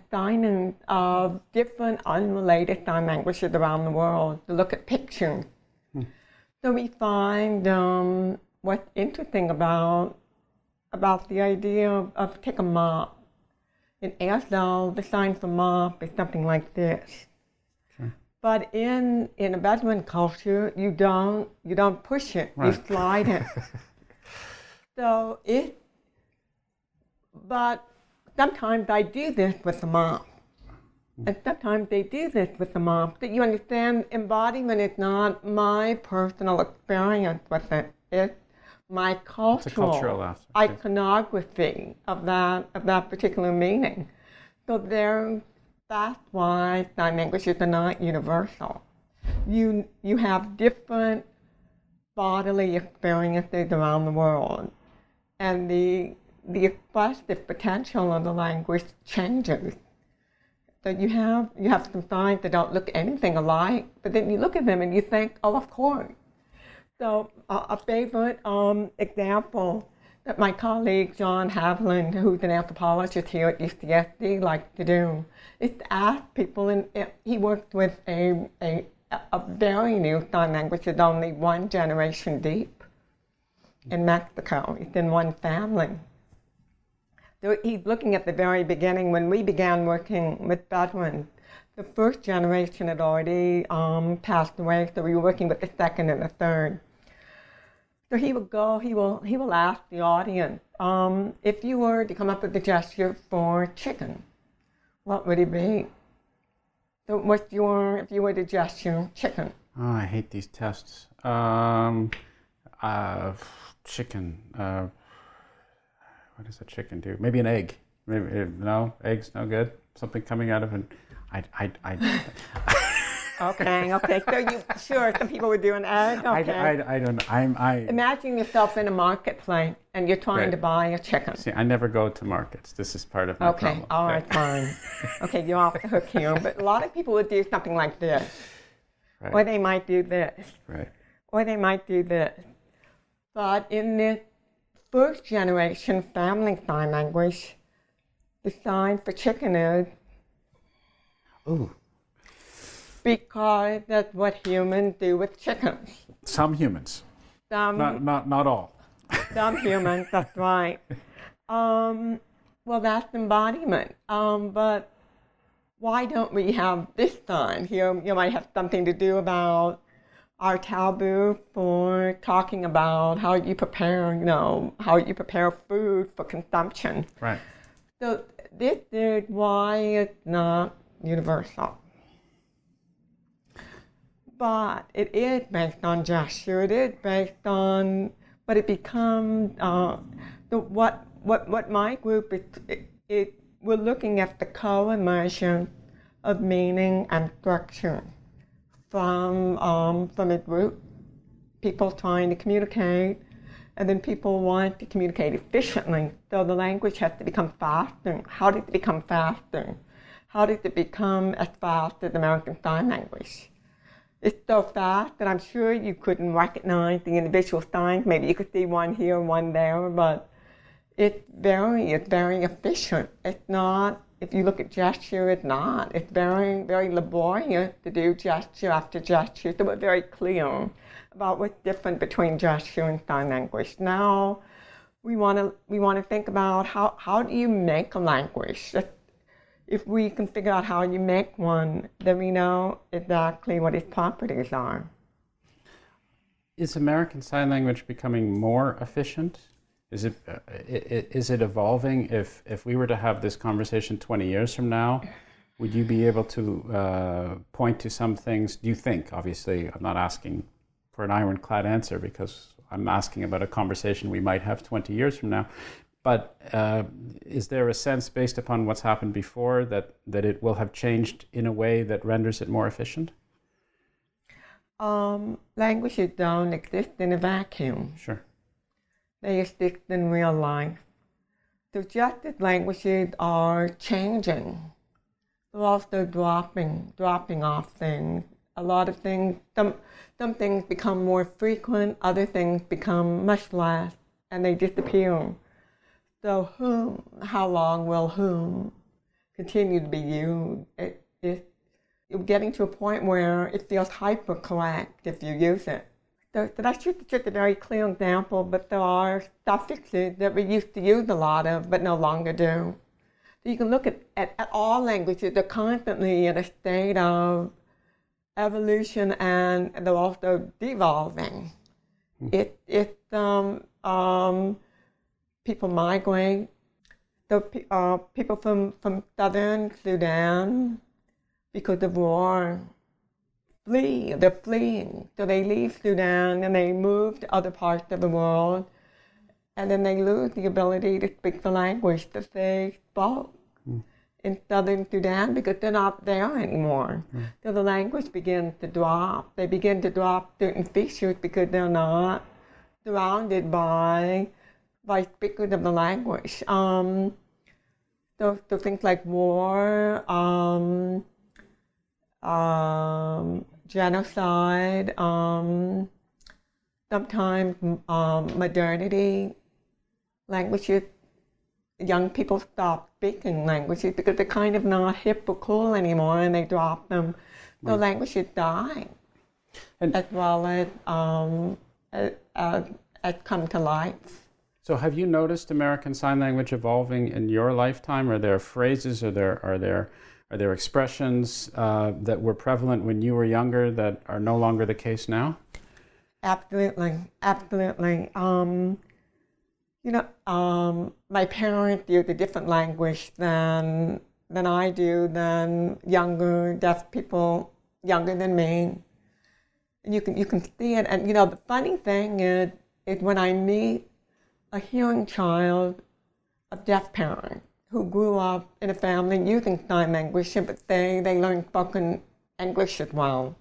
of different unrelated sign languages around the world to look at pictures so we find um, what's interesting about about the idea of, of take a mop. In ASL, the sign for mop is something like this. But in in a Bedouin culture, you don't you don't push it, right. you slide it. so it. But sometimes I do this with the mom. And sometimes they do this with the mom. That you understand, embodiment is not my personal experience with it. It's my cultural, cultural iconography of that of that particular meaning. So there, that's why sign languages are not universal. You you have different bodily experiences around the world, and the the expressive potential of the language changes So you have you have some signs that don't look anything alike, but then you look at them and you think, oh, of course. So uh, a favorite um, example that my colleague John Haviland, who's an anthropologist here at UCSD, likes to do is to ask people, and he worked with a, a, a very new sign language that's only one generation deep in Mexico. It's in one family looking at the very beginning when we began working with Bedouin. The first generation had already um, passed away, so we were working with the second and the third. So he would go, he will, he will ask the audience, um, if you were to come up with a gesture for chicken, what would it be? So what's your, if you were to gesture chicken? Oh, I hate these tests. Um, uh, chicken. Uh, what does a chicken do? Maybe an egg. Maybe eh, no eggs, no good. Something coming out of an. I I I. Okay, okay. So you sure some people would do an egg? I, Okay. I, I don't. I'm. I Imagine yourself in a marketplace and you're trying Right. to buy a chicken. see. I never go to markets. This is part of my Okay, problem. all Yeah. right, fine. Okay, you're off the hook here. But a lot of people would do something like this, or they might do this, Right. or they might do this. But in the first generation family sign language, the sign for chicken is Ooh. because that's what humans do with chickens. Some humans. Some, Not. Not. Not all. some humans, that's right. Um, well, that's embodiment. Um, but why don't we have this sign here? You might have something to do about our taboo for talking about how you prepare, you know, how you prepare food for consumption. Right. So this is why it's not universal. But it is based on gesture. It is based on, but it becomes uh, the what what what my group is. It, it we're looking at the co-emergence of meaning and structure from um, from a group, people trying to communicate, and then people want to communicate efficiently. So the language has to become faster. How did it become faster? How did it become as fast as American Sign Language? It's so fast that I'm sure you couldn't recognize the individual signs. Maybe you could see one here, one there, but it's very, it's very efficient. It's not, if you look at gesture, it's not. It's very, very laborious to do gesture after gesture. So we're very clear about what's different between gesture and sign language. Now, we want to we want to think about how, how do you make a language? If we can figure out how you make one, then we know exactly what its properties are. Is American Sign Language becoming more efficient? Is it, uh, is it evolving? If, if we were to have this conversation 20 years from now, would you be able to uh, point to some things? Do you think, obviously, I'm not asking for an ironclad answer because I'm asking about a conversation we might have 20 years from now. But uh, is there a sense based upon what's happened before that, that it will have changed in a way that renders it more efficient? Um, languages don't exist in a vacuum. Sure. They exist in real life. As languages are changing, they're also dropping, dropping off things. A lot of things, some, some things become more frequent, other things become much less, and they disappear. So whom, how long will whom continue to be used? It, it, you're getting to a point where it feels hyper correct if you use it. So, that's just, just a very clear example, but there are suffixes that we used to use a lot of, but no longer do. So you can look at, at, at all languages, they're constantly in a state of evolution and they're also devolving. It, it, um, um, people migrate. Pe- uh, people from, from southern Sudan, because of war, flee. They're fleeing. So they leave Sudan and they move to other parts of the world. And then they lose the ability to speak the language that they spoke in southern Sudan because they're not there anymore. So the language begins to drop. They begin to drop certain features because they're not surrounded by by speakers of the language. Um, so, so things like war, um, um, genocide, um, sometimes um, modernity, languages. Young people stop speaking languages because they're kind of not hip or cool anymore, and they drop them. So languages die, And- as well as um, as, as come to life. So, have you noticed American Sign Language evolving in your lifetime? Are there phrases, are there are there are there expressions uh, that were prevalent when you were younger that are no longer the case now? Absolutely, absolutely. Um, you know, um, my parents use a different language than than I do, than younger deaf people, younger than me. And you can you can see it, and you know the funny thing is, is when I meet a hearing child of deaf parents who grew up in a family using sign language, but they they learned spoken English as well.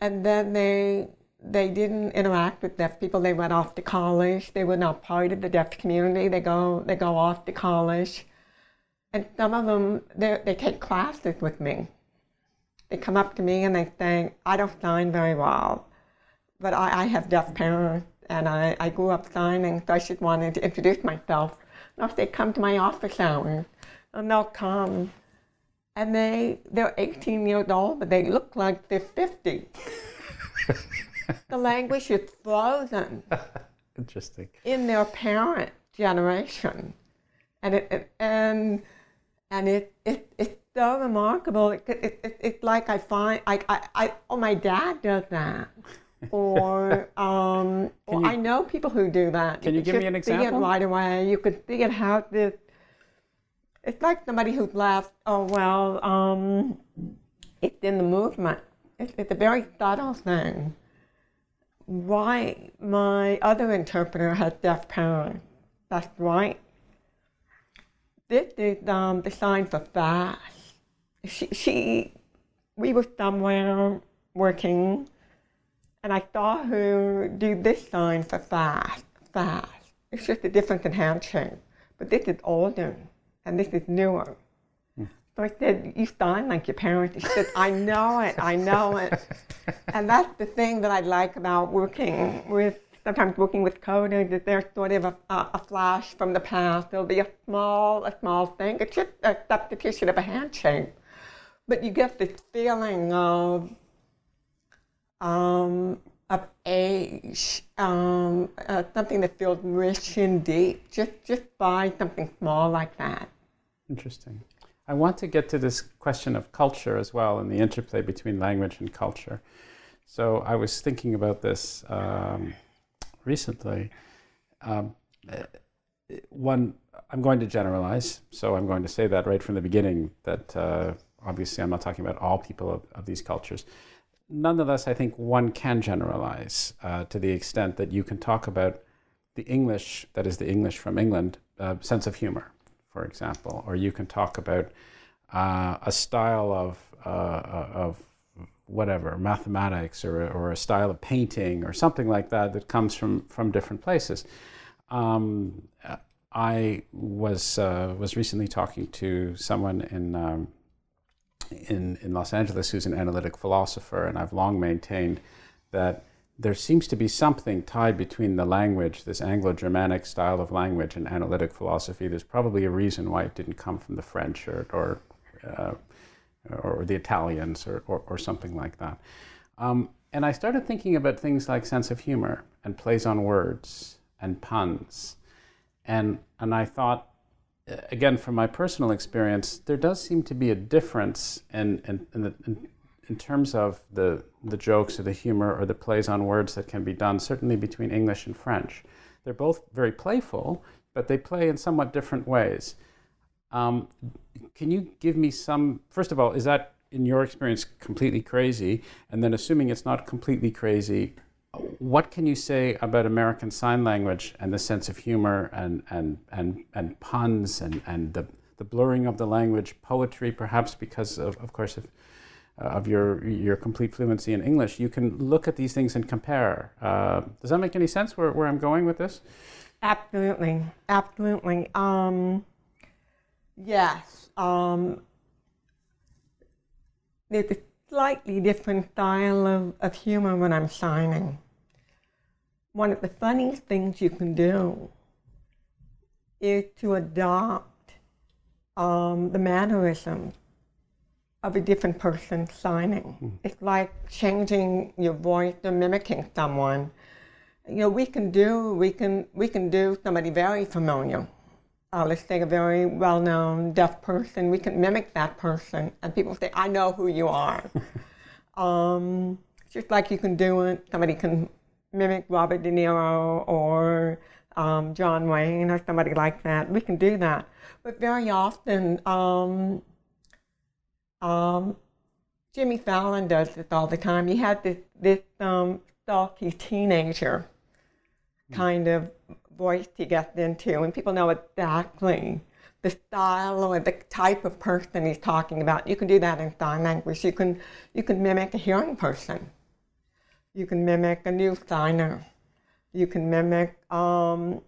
And then they they didn't interact with deaf people. They went off to college. They were not part of the deaf community. They go they go off to college, and some of them they they take classes with me. They come up to me and they say, "I don't sign very well, but I, I have deaf parents and I, I grew up signing, so I should want to introduce myself." If they come to my office hours, and they'll come, and they they're 18 years old, but they look like they're 50. the language is frozen Interesting. in their parent generation, and it, it and and it, it it's so remarkable. It, it, it, it's like I find I, I, I oh my dad does that. Or, um, or you- I know people who do that. Can you could give me an see it example? right away. You could see it how this. It's like somebody who's left. Oh well, um, it's in the movement. It's, it's a very subtle thing. Why my other interpreter has deaf parents. That's right. This is um, the sign for fast. She, she, we were somewhere working, and I saw her oh, do this sign for fast, fast. It's just a difference in handshape, but this is older, and this is newer. So I said, "You sign like your parents." She said, "I know it, I know it," and that's the thing that I like about working with. Sometimes working with CODAs is there's sort of a, a, a flash from the past. There'll be a small, a small thing. It's just a substitution of a handshape, but you get this feeling of um, of age, um, uh, something that feels rich and deep, just just by something small like that. Interesting. I want to get to this question of culture as well and the interplay between language and culture. So I was thinking about this um, recently. Um, eh, one, I'm going to generalize, so I'm going to say that right from the beginning that uh, obviously I'm not talking about all people of, of these cultures. Nonetheless, I think one can generalize uh, to the extent that you can talk about the English, that is the English from England, uh, sense of humor for example, or you can talk about uh, a style of uh, of whatever mathematics or or a style of painting or something like that that comes from from different places. Um, I was uh, was recently talking to someone in. Um, in, in Los Angeles, who's an analytic philosopher, and I've long maintained that there seems to be something tied between the language, this Anglo Germanic style of language, and analytic philosophy. There's probably a reason why it didn't come from the French or, or, uh, or the Italians or, or, or, something like that. Um, and I started thinking about things like sense of humor and plays on words and puns. And, and I thought, again, from my personal experience, there does seem to be a difference in, in, in, the, in in terms of the, the jokes or the humor or the plays on words that can be done, certainly between English and French. They're both very playful, but they play in somewhat different ways. Um, can you give me some, first of all, is that in your experience completely crazy? And then, assuming it's not completely crazy, what can you say about American Sign Language and the sense of humor and, and, and, and puns and, and the, the blurring of the language, poetry, perhaps because of, of course, of, uh, of your your complete fluency in English, you can look at these things and compare. Uh, does that make any sense? Where, where I'm going with this? Absolutely, absolutely. Um, yes, um, there's a slightly different style of, of humor when I'm signing. One of the funniest things you can do is to adopt um, the mannerisms of a different person signing. Mm. It's like changing your voice or mimicking someone. You know, we can do we can we can do somebody very familiar. Uh, let's say a very well-known deaf person. We can mimic that person, and people say, "I know who you are." um, just like you can do it. Somebody can mimic Robert De Niro or um, John Wayne or somebody like that. We can do that, but very often. Um, um, Jimmy Fallon does this all the time. He had this this um, sulky teenager kind of voice he gets into, and people know exactly the style or the type of person he's talking about. You can do that in sign language. You can you can mimic a hearing person. You can mimic a new signer. You can mimic um,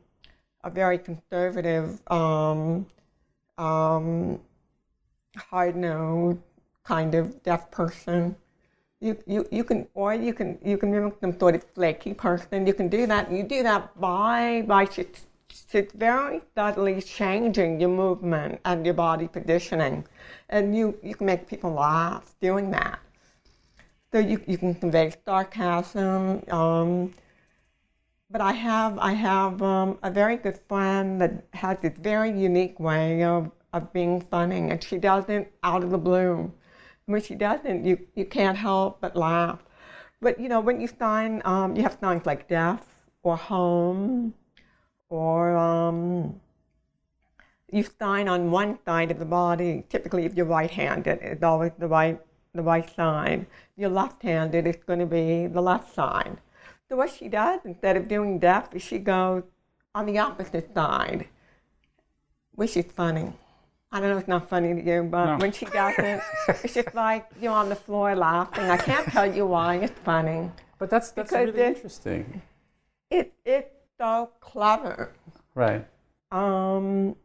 a very conservative, um, um, hard nosed kind of deaf person. You, you, you can or you can you can mimic some sort of flaky person. You can do that. You do that by by it's very subtly changing your movement and your body positioning. And you, you can make people laugh doing that. So you, you can convey sarcasm. Um, but I have, I have um, a very good friend that has this very unique way of, of being funny, and she does it out of the blue. When she doesn't, you, you can't help but laugh. But you know, when you sign, um, you have signs like deaf or home or um, you sign on one side of the body. Typically, if you're right-handed, it's always the right the right side. If you're left-handed, it's going to be the left side. So what she does instead of doing deaf is she goes on the opposite side, which is funny. I don't know, it's not funny to you, but no. when she does it, it's just like you're on the floor laughing. I can't tell you why it's funny. But that's that's because really interesting. It it's so clever. Right. Um,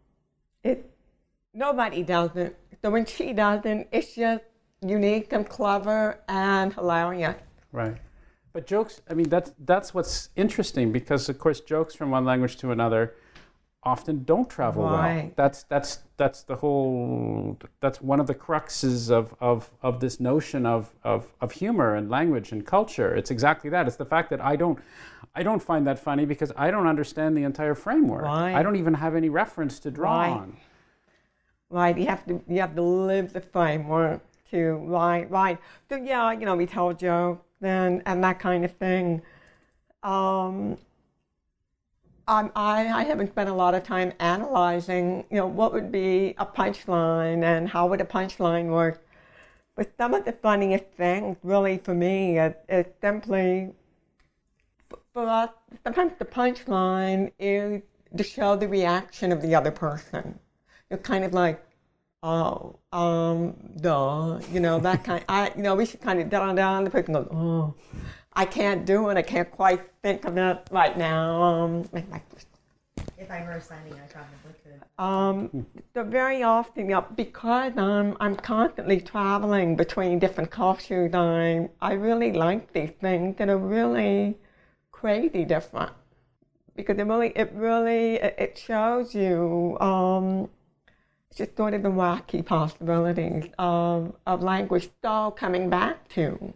it nobody does it. So when she does it, it's just unique and clever and hilarious. Right. But jokes, I mean, that's that's what's interesting because, of course, jokes from one language to another often don't travel right. well. That's that's that's the whole. That's one of the cruxes of of, of this notion of, of of humor and language and culture. It's exactly that. It's the fact that I don't. I don't find that funny because I don't understand the entire framework. Right. I don't even have any reference to draw right. on. Right. You have to you have to live the framework to right right. So yeah, you know, we tell jokes and and that kind of thing. Um, I, I haven't spent a lot of time analyzing, you know, what would be a punchline and how would a punchline work. But some of the funniest things, really, for me, is, is simply for us, sometimes the punchline is to show the reaction of the other person. You're kind of like, oh, um, duh, you know, that kind. I, you know, we should kind of down down. The person goes, oh, I can't do it. I can't quite think of it right now. Um, if I were signing, I probably could. Um, so very often, you know, because I'm I'm constantly traveling between different cultures, I I really like these things that are really crazy different because it really, it really, it shows you um, just sort of the wacky possibilities of, of language. So coming back to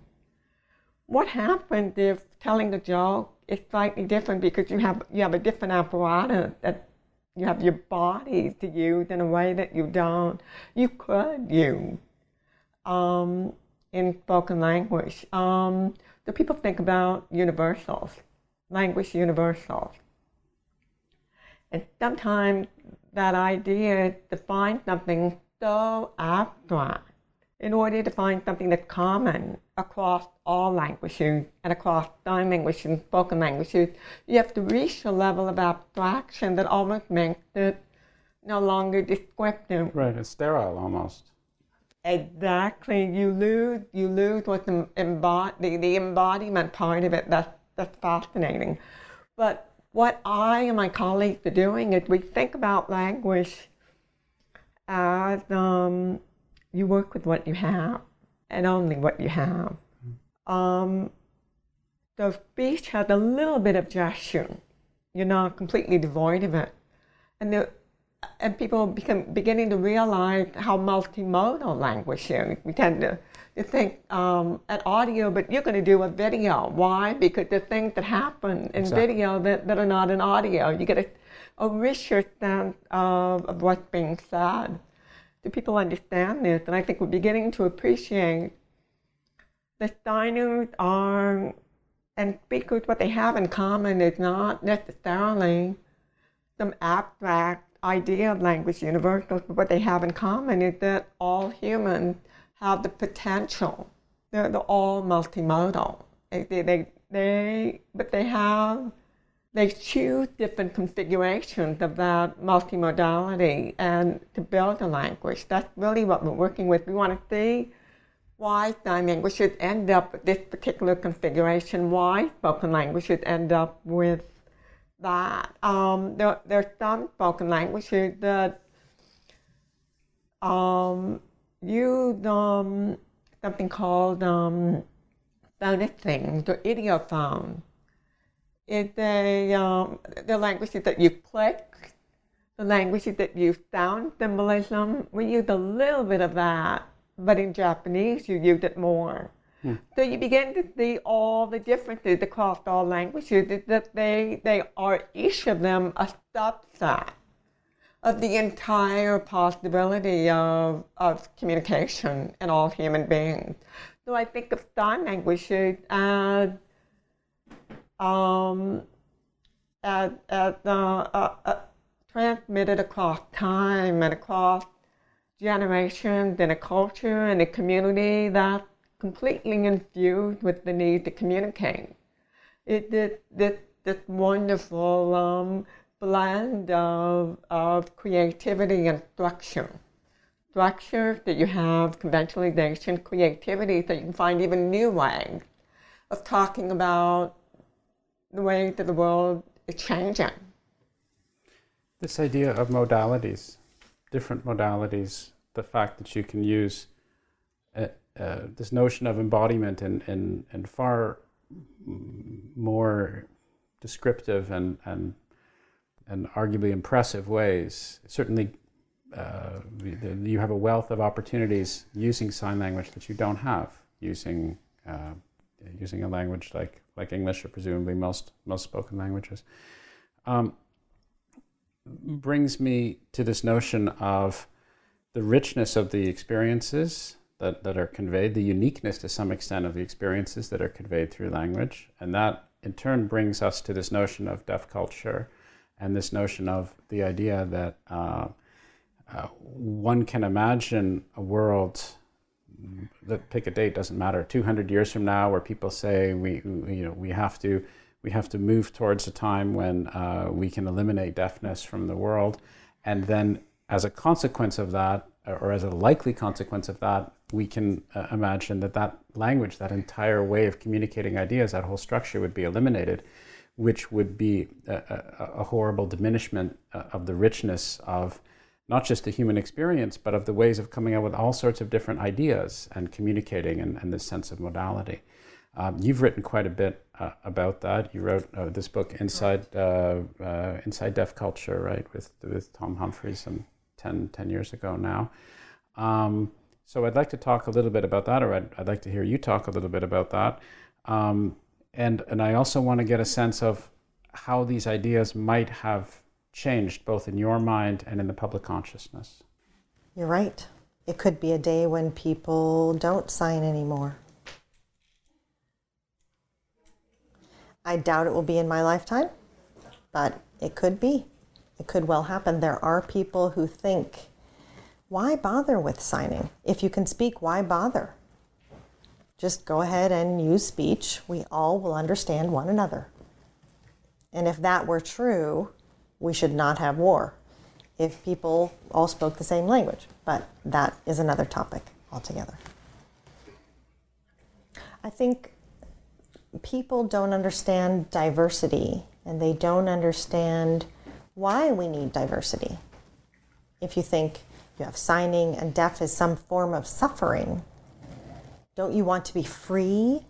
what happens if telling the joke is slightly different because you have you have a different apparatus that you have your bodies to use in a way that you don't you could use um, in spoken language. Um, so people think about universals language universals. And sometimes that idea to find something so abstract in order to find something that's common across all languages and across sign languages and spoken languages, you have to reach a level of abstraction that almost makes it no longer descriptive. Right, it's sterile almost. Exactly. You lose you lose what's the, the, the embodiment part of it that's that's fascinating. But what I and my colleagues are doing is we think about language as um, you work with what you have and only what you have. Um, so speech has a little bit of gesture. You're not completely devoid of it. And the, and people become beginning to realize how multimodal language is. We tend to you think um, at audio, but you're going to do a video. Why? Because the things that happen in exactly. video that, that are not in audio. You get a, a richer sense of, of what's being said. Do people understand this? And I think we're beginning to appreciate the signers are, and speakers, what they have in common is not necessarily some abstract idea of language universals, but what they have in common is that all humans have the potential. They're, they're all multimodal. They, they, they, but they have they choose different configurations of that multimodality and to build a language. That's really what we're working with. We want to see why sign languages end up with this particular configuration, why spoken languages end up with that. Um, there, there are some spoken languages that um, use um, something called um, phonic things or ideophones it's a um, the languages that you click, the languages that use sound symbolism. We use a little bit of that, but in Japanese you use it more. So you begin to see all the differences across all languages. that they they are each of them a subset of the entire possibility of, of communication in all human beings. So I think of sign languages as um, as, as uh, uh, uh, transmitted across time and across generations in a culture and a community that's completely infused with the need to communicate. It this this, this wonderful um, blend of, of creativity and structure. Structure that you have, conventionalization, creativity, that you can find even new ways of talking about the way that the world is changing. This idea of modalities, different modalities, the fact that you can use uh, this notion of embodiment in, in, in far more descriptive and, and, and arguably impressive ways. Certainly, uh, you have a wealth of opportunities using sign language that you don't have using, uh, using a language like like English or presumably most most spoken languages, um, brings me to this notion of the richness of the experiences that, that are conveyed, the uniqueness to some extent of the experiences that are conveyed through language, and that in turn brings us to this notion of deaf culture and this notion of the idea that uh, uh, one can imagine a world let pick a date doesn't matter 200 years from now where people say we you know we have to we have to move towards a time when uh, we can eliminate deafness from the world. And then as a consequence of that or as a likely consequence of that we can uh, imagine that that language that entire way of communicating ideas that whole structure would be eliminated which would be a, a, a horrible diminishment uh, of the richness of not just the human experience, but of the ways of coming up with all sorts of different ideas and communicating and, and this sense of modality. Um, you've written quite a bit uh, about that. You wrote uh, this book, Inside uh, uh Inside Deaf Culture, right, with with Tom Humphries, some 10, 10 years ago now. Um, so I'd like to talk a little bit about that, or I'd, I'd like to hear you talk a little bit about that. Um, and and I also want to get a sense of how these ideas might have changed both in your mind and in the public consciousness? You're right. It could be a day when people don't sign anymore. I doubt it will be in my lifetime, but it could be. It could well happen. There are people who think, why bother with signing? If you can speak, why bother? Just go ahead and use speech. We all will understand one another. And if that were true, we should not have war if people all spoke the same language. But that is another topic altogether. I think people don't understand diversity and they don't understand why we need diversity. If you think you have signing and deaf is some form of suffering, don't you want to be free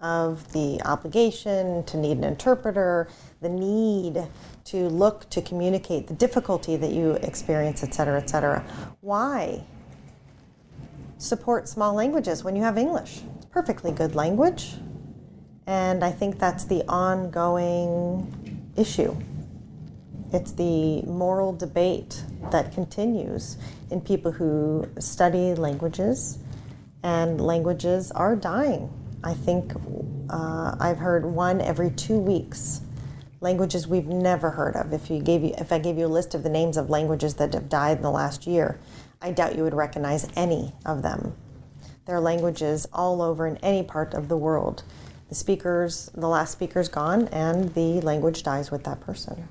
of the obligation to need an interpreter, the need to look to communicate, the difficulty that you experience, et cetera, et cetera. Why support small languages when you have English? It's perfectly good language. And I think that's the ongoing issue. It's the moral debate that continues in people who study languages, and languages are dying I think uh, I've heard one every two weeks. Languages we've never heard of. If you gave you, if I gave you a list of the names of languages that have died in the last year, I doubt you would recognize any of them. There are languages all over in any part of the world the speakers, the last speaker's gone, and the language dies with that person.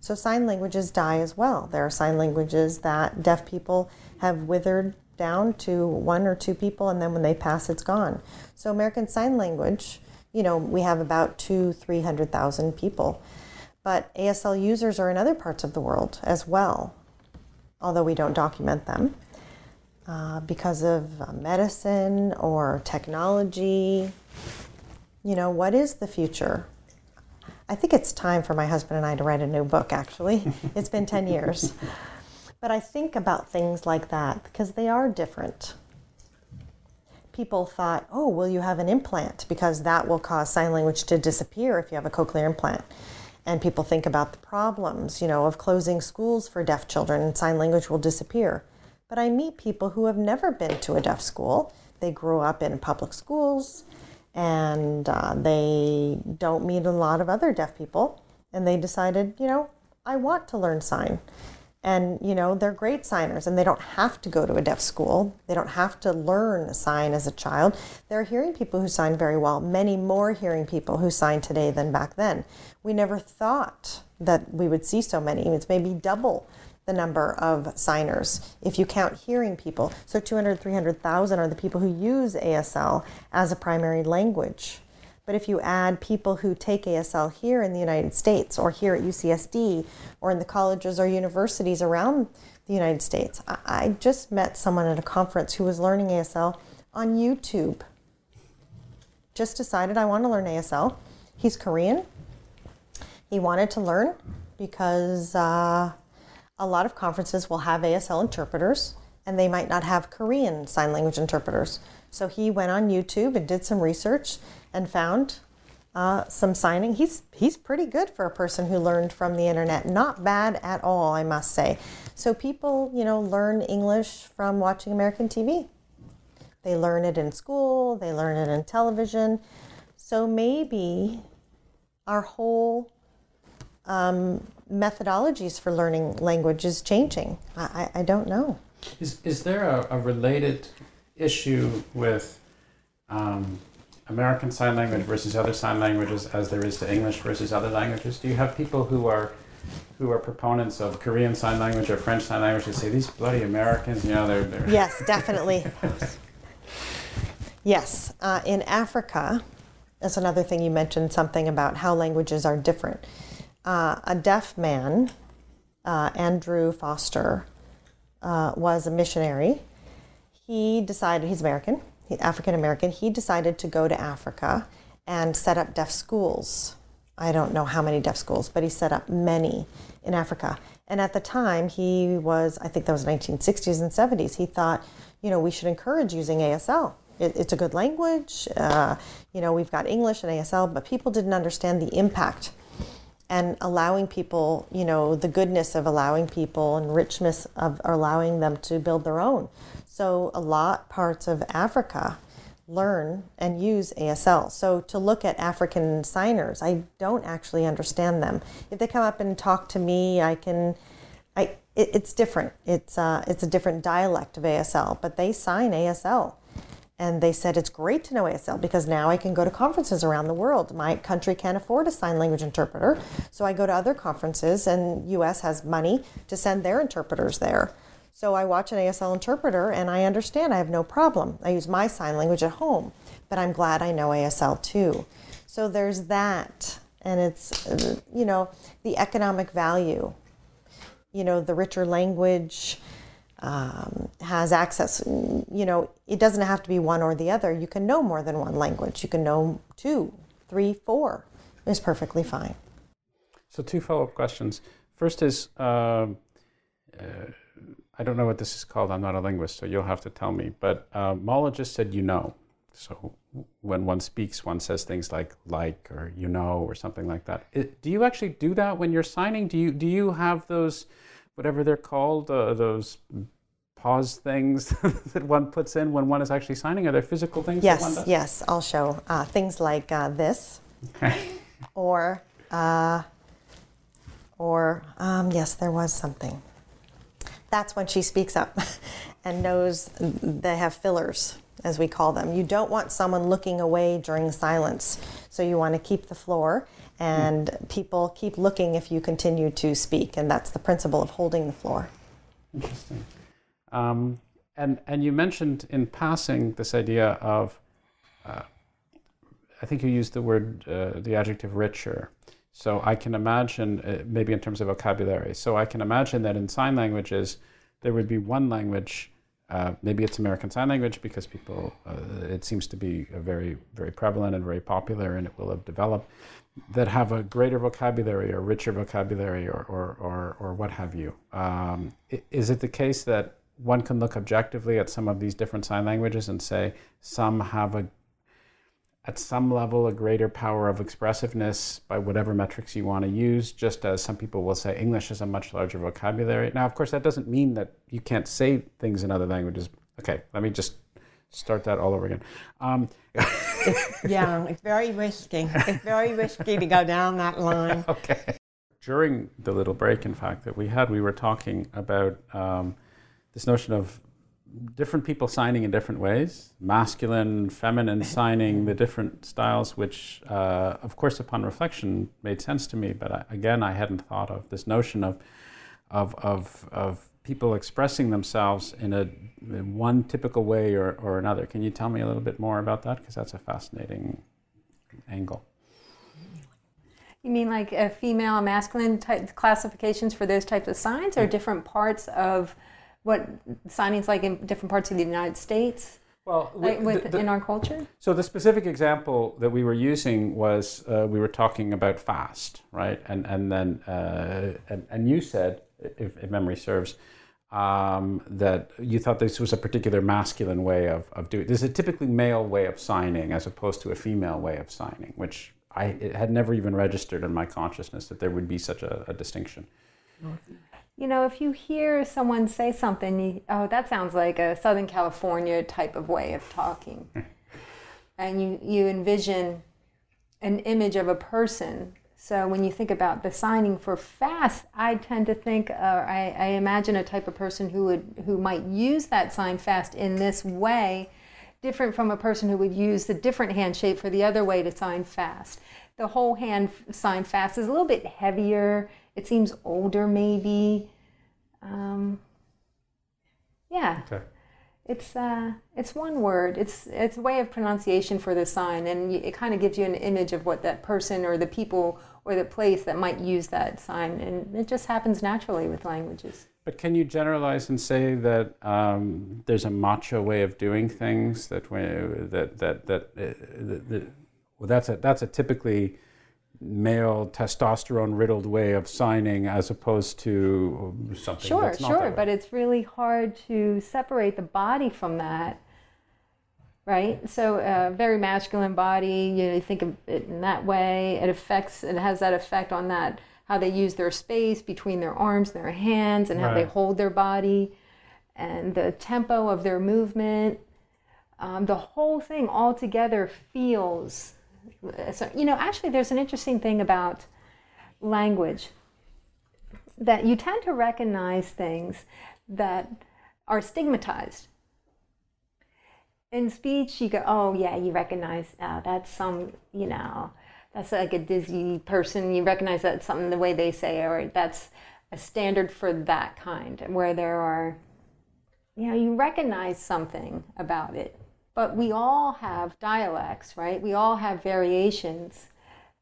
So sign languages die as well. There are sign languages that deaf people have withered down to one or two people, and then when they pass, it's gone. So American Sign Language, you know, we have about two, three hundred thousand people, but ASL users are in other parts of the world as well, although we don't document them uh, because of uh, medicine or technology. You know, what is the future? I think it's time for my husband and I to write a new book, actually. it's been 10 years. But I think about things like that because they are different. People thought, oh, will you have an implant? Because that will cause sign language to disappear if you have a cochlear implant. And people think about the problems, you know, of closing schools for deaf children and sign language will disappear. But I meet people who have never been to a deaf school. They grew up in public schools and uh, they don't meet a lot of other deaf people. And they decided, you know, I want to learn sign. And, you know, they're great signers and they don't have to go to a deaf school. They don't have to learn sign as a child. There are hearing people who sign very well, many more hearing people who sign today than back then. We never thought that we would see so many. It's maybe double the number of signers if you count hearing people. So 200, 300,000 are the people who use ASL as a primary language. But if you add people who take ASL here in the United States or here at UCSD or in the colleges or universities around the United States, I just met someone at a conference who was learning ASL on YouTube. Just decided I want to learn ASL. He's Korean. He wanted to learn because uh, a lot of conferences will have ASL interpreters and they might not have Korean sign language interpreters. So he went on YouTube and did some research and found uh, some signing. He's he's pretty good for a person who learned from the internet. Not bad at all, I must say. So people, you know, learn English from watching American TV. They learn it in school. They learn it in television. So maybe our whole um, methodologies for learning language is changing. I, I, don't know. Is, is there a, a related issue with um, American Sign Language versus other sign languages as there is to English versus other languages? Do you have people who are who are proponents of Korean Sign Language or French Sign Language who say these bloody Americans, you know, they're, they're yes, definitely. yes, uh, in Africa, that's another thing you mentioned something about how languages are different. Uh, a deaf man, uh, Andrew Foster, uh, was a missionary. He decided he's American African American, he decided to go to Africa and set up deaf schools. I don't know how many deaf schools, but he set up many in Africa. And at the time, he was, I think that was 1960s and 70s, he thought, you know, we should encourage using ASL. It, it's a good language. Uh, you know, we've got English and ASL, but people didn't understand the impact and allowing people, you know, the goodness of allowing people and richness of allowing them to build their own. So a lot parts of Africa learn and use ASL. So to look at African signers, I don't actually understand them. If they come up and talk to me, I can. I it, it's different. It's uh, it's a different dialect of ASL, but they sign ASL. And they said it's great to know ASL because now I can go to conferences around the world. My country can't afford a sign language interpreter, so I go to other conferences, and US has money to send their interpreters there. So I watch an ASL interpreter and I understand I have no problem. I use my sign language at home, but I'm glad I know ASL too. So there's that. And it's, you know, the economic value, you know, the richer language um, has access. You know, it doesn't have to be one or the other. You can know more than one language. You can know two, three, four is perfectly fine. So, two follow up questions. First is, uh, uh, I don't know what this is called. I'm not a linguist, so you'll have to tell me. But uh, Mala just said you know. So when one speaks, one says things like like or you know or something like that. It, do you actually do that when you're signing? Do you do you have those whatever they're called uh, those pause things that one puts in when one is actually signing? Are there physical things? Yes, yes. I'll show uh, things like uh, this, okay. or uh, or um, yes, there was something that's when she speaks up and knows they have fillers. as we call them. You don't want someone looking away during silence. So you want to keep the floor, and people keep looking if you continue to speak. And that's the principle of holding the floor. Interesting. Um, and, and you mentioned in passing this idea of, uh, I think you used the word, uh, the adjective richer. So I can imagine, uh, maybe in terms of vocabulary, so I can imagine that in sign languages, there would be one language, uh, maybe it's American Sign Language because people, uh, it seems to be very, very prevalent and very popular and it will have developed, that have a greater vocabulary or richer vocabulary or, or, or, or what have you. Um, is it the case that one can look objectively at some of these different sign languages and say some have a at some level a greater power of expressiveness by whatever metrics you want to use, just as some people will say English has a much larger vocabulary. Now, of course, that doesn't mean that you can't say things in other languages. Okay, let me just start that all over again. Um, yeah, it's very risky. It's very risky to go down that line. okay. During the little break, in fact, that we had, we were talking about um, this notion of different people signing in different ways masculine, feminine signing, the different styles, which, uh, of course, upon reflection, made sense to me. But I, again, I hadn't thought of this notion of, of, of, of people expressing themselves in a in one typical way or, or another. Can you tell me a little bit more about that? Because that's a fascinating angle. You mean like a female and masculine type classifications for those types of signs, or different parts of what signing's like in different parts of the United States? Well, like with, the, the, in our culture. So the specific example that we were using was uh, we were talking about fast, right? And and then uh, and, and you said, if, if memory serves, um, that you thought this was a particular masculine way of, of doing. This is a typically male way of signing as opposed to a female way of signing, which I had never even registered in my consciousness that there would be such a, a distinction you know, if you hear someone say something, you, oh, that sounds like a Southern California type of way of talking. and you, you envision an image of a person. So when you think about the signing for fast, I tend to think, uh, I, I imagine a type of person who would who might use that sign fast in this way, different from a person who would use the different hand shape for the other way to sign fast. The whole hand sign fast is a little bit heavier it seems older, maybe. Um, yeah. Okay. It's uh, it's one word. It's it's a way of pronunciation for the sign, and it kind of gives you an image of what that person or the people or the place that might use that sign, and it just happens naturally with languages. But can you generalize and say that um, there's a macho way of doing things that that that that, uh, well, that's a that's a typically male testosterone riddled way of signing as opposed to something sure sure but it's really hard to separate the body from that right? So a uh, very masculine body you know you think of it in that way. It affects it has that effect on that how they use their space between their arms and their hands and how right. they hold their body and the tempo of their movement. Um, the whole thing all together feels so, you know, actually, there's an interesting thing about language that you tend to recognize things that are stigmatized. In speech, you go, oh, yeah, you recognize, oh, that's some, you know, that's like a dizzy person. You recognize that something the way they say, or that's a standard for that kind, where there are, you know, you recognize something about it. But we all have dialects, right? We all have variations.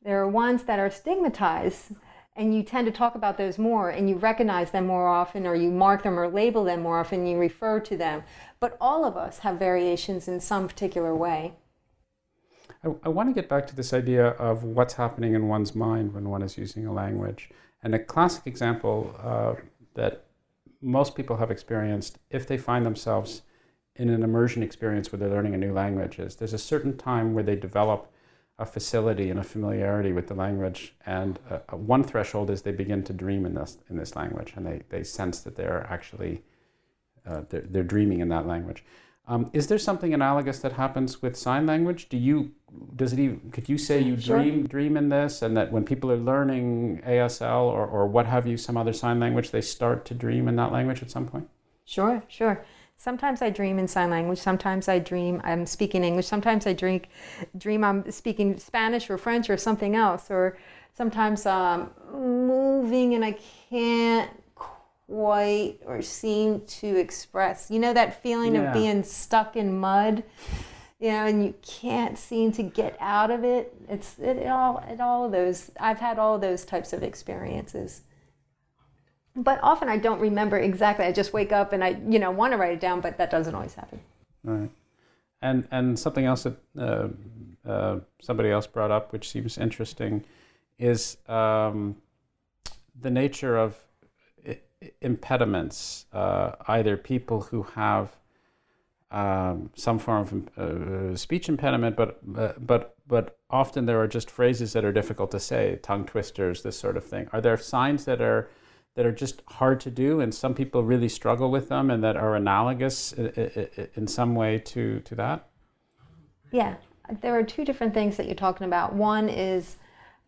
There are ones that are stigmatized, and you tend to talk about those more, and you recognize them more often, or you mark them or label them more often, you refer to them. But all of us have variations in some particular way. I, I want to get back to this idea of what's happening in one's mind when one is using a language. And a classic example uh, that most people have experienced if they find themselves in an immersion experience where they're learning a new language is there's a certain time where they develop a facility and a familiarity with the language. And uh, one threshold is they begin to dream in this, in this language and they, they sense that they're actually uh, they're, they're dreaming in that language. Um, is there something analogous that happens with sign language? Do you does it even could you say you sure. dream dream in this and that when people are learning ASL or, or what have you, some other sign language, they start to dream in that language at some point? Sure, sure. Sometimes I dream in sign language. Sometimes I dream I'm speaking English. Sometimes I drink, dream I'm speaking Spanish or French or something else. Or sometimes I'm moving and I can't quite or seem to express. You know that feeling Yeah. of being stuck in mud, you know, and you can't seem to get out of it. It's it, it all it all those. I've had all those types of experiences. But often I don't remember exactly. I just wake up and I, you know, want to write it down, but that doesn't always happen. Right. And and something else that uh, uh, somebody else brought up, which seems interesting, is um, the nature of impediments. Uh, either people who have um, some form of uh, speech impediment, but uh, but but often there are just phrases that are difficult to say, tongue twisters, this sort of thing. Are there signs that are that are just hard to do, and some people really struggle with them, and that are analogous in some way to to that? Yeah, there are two different things that you're talking about. One is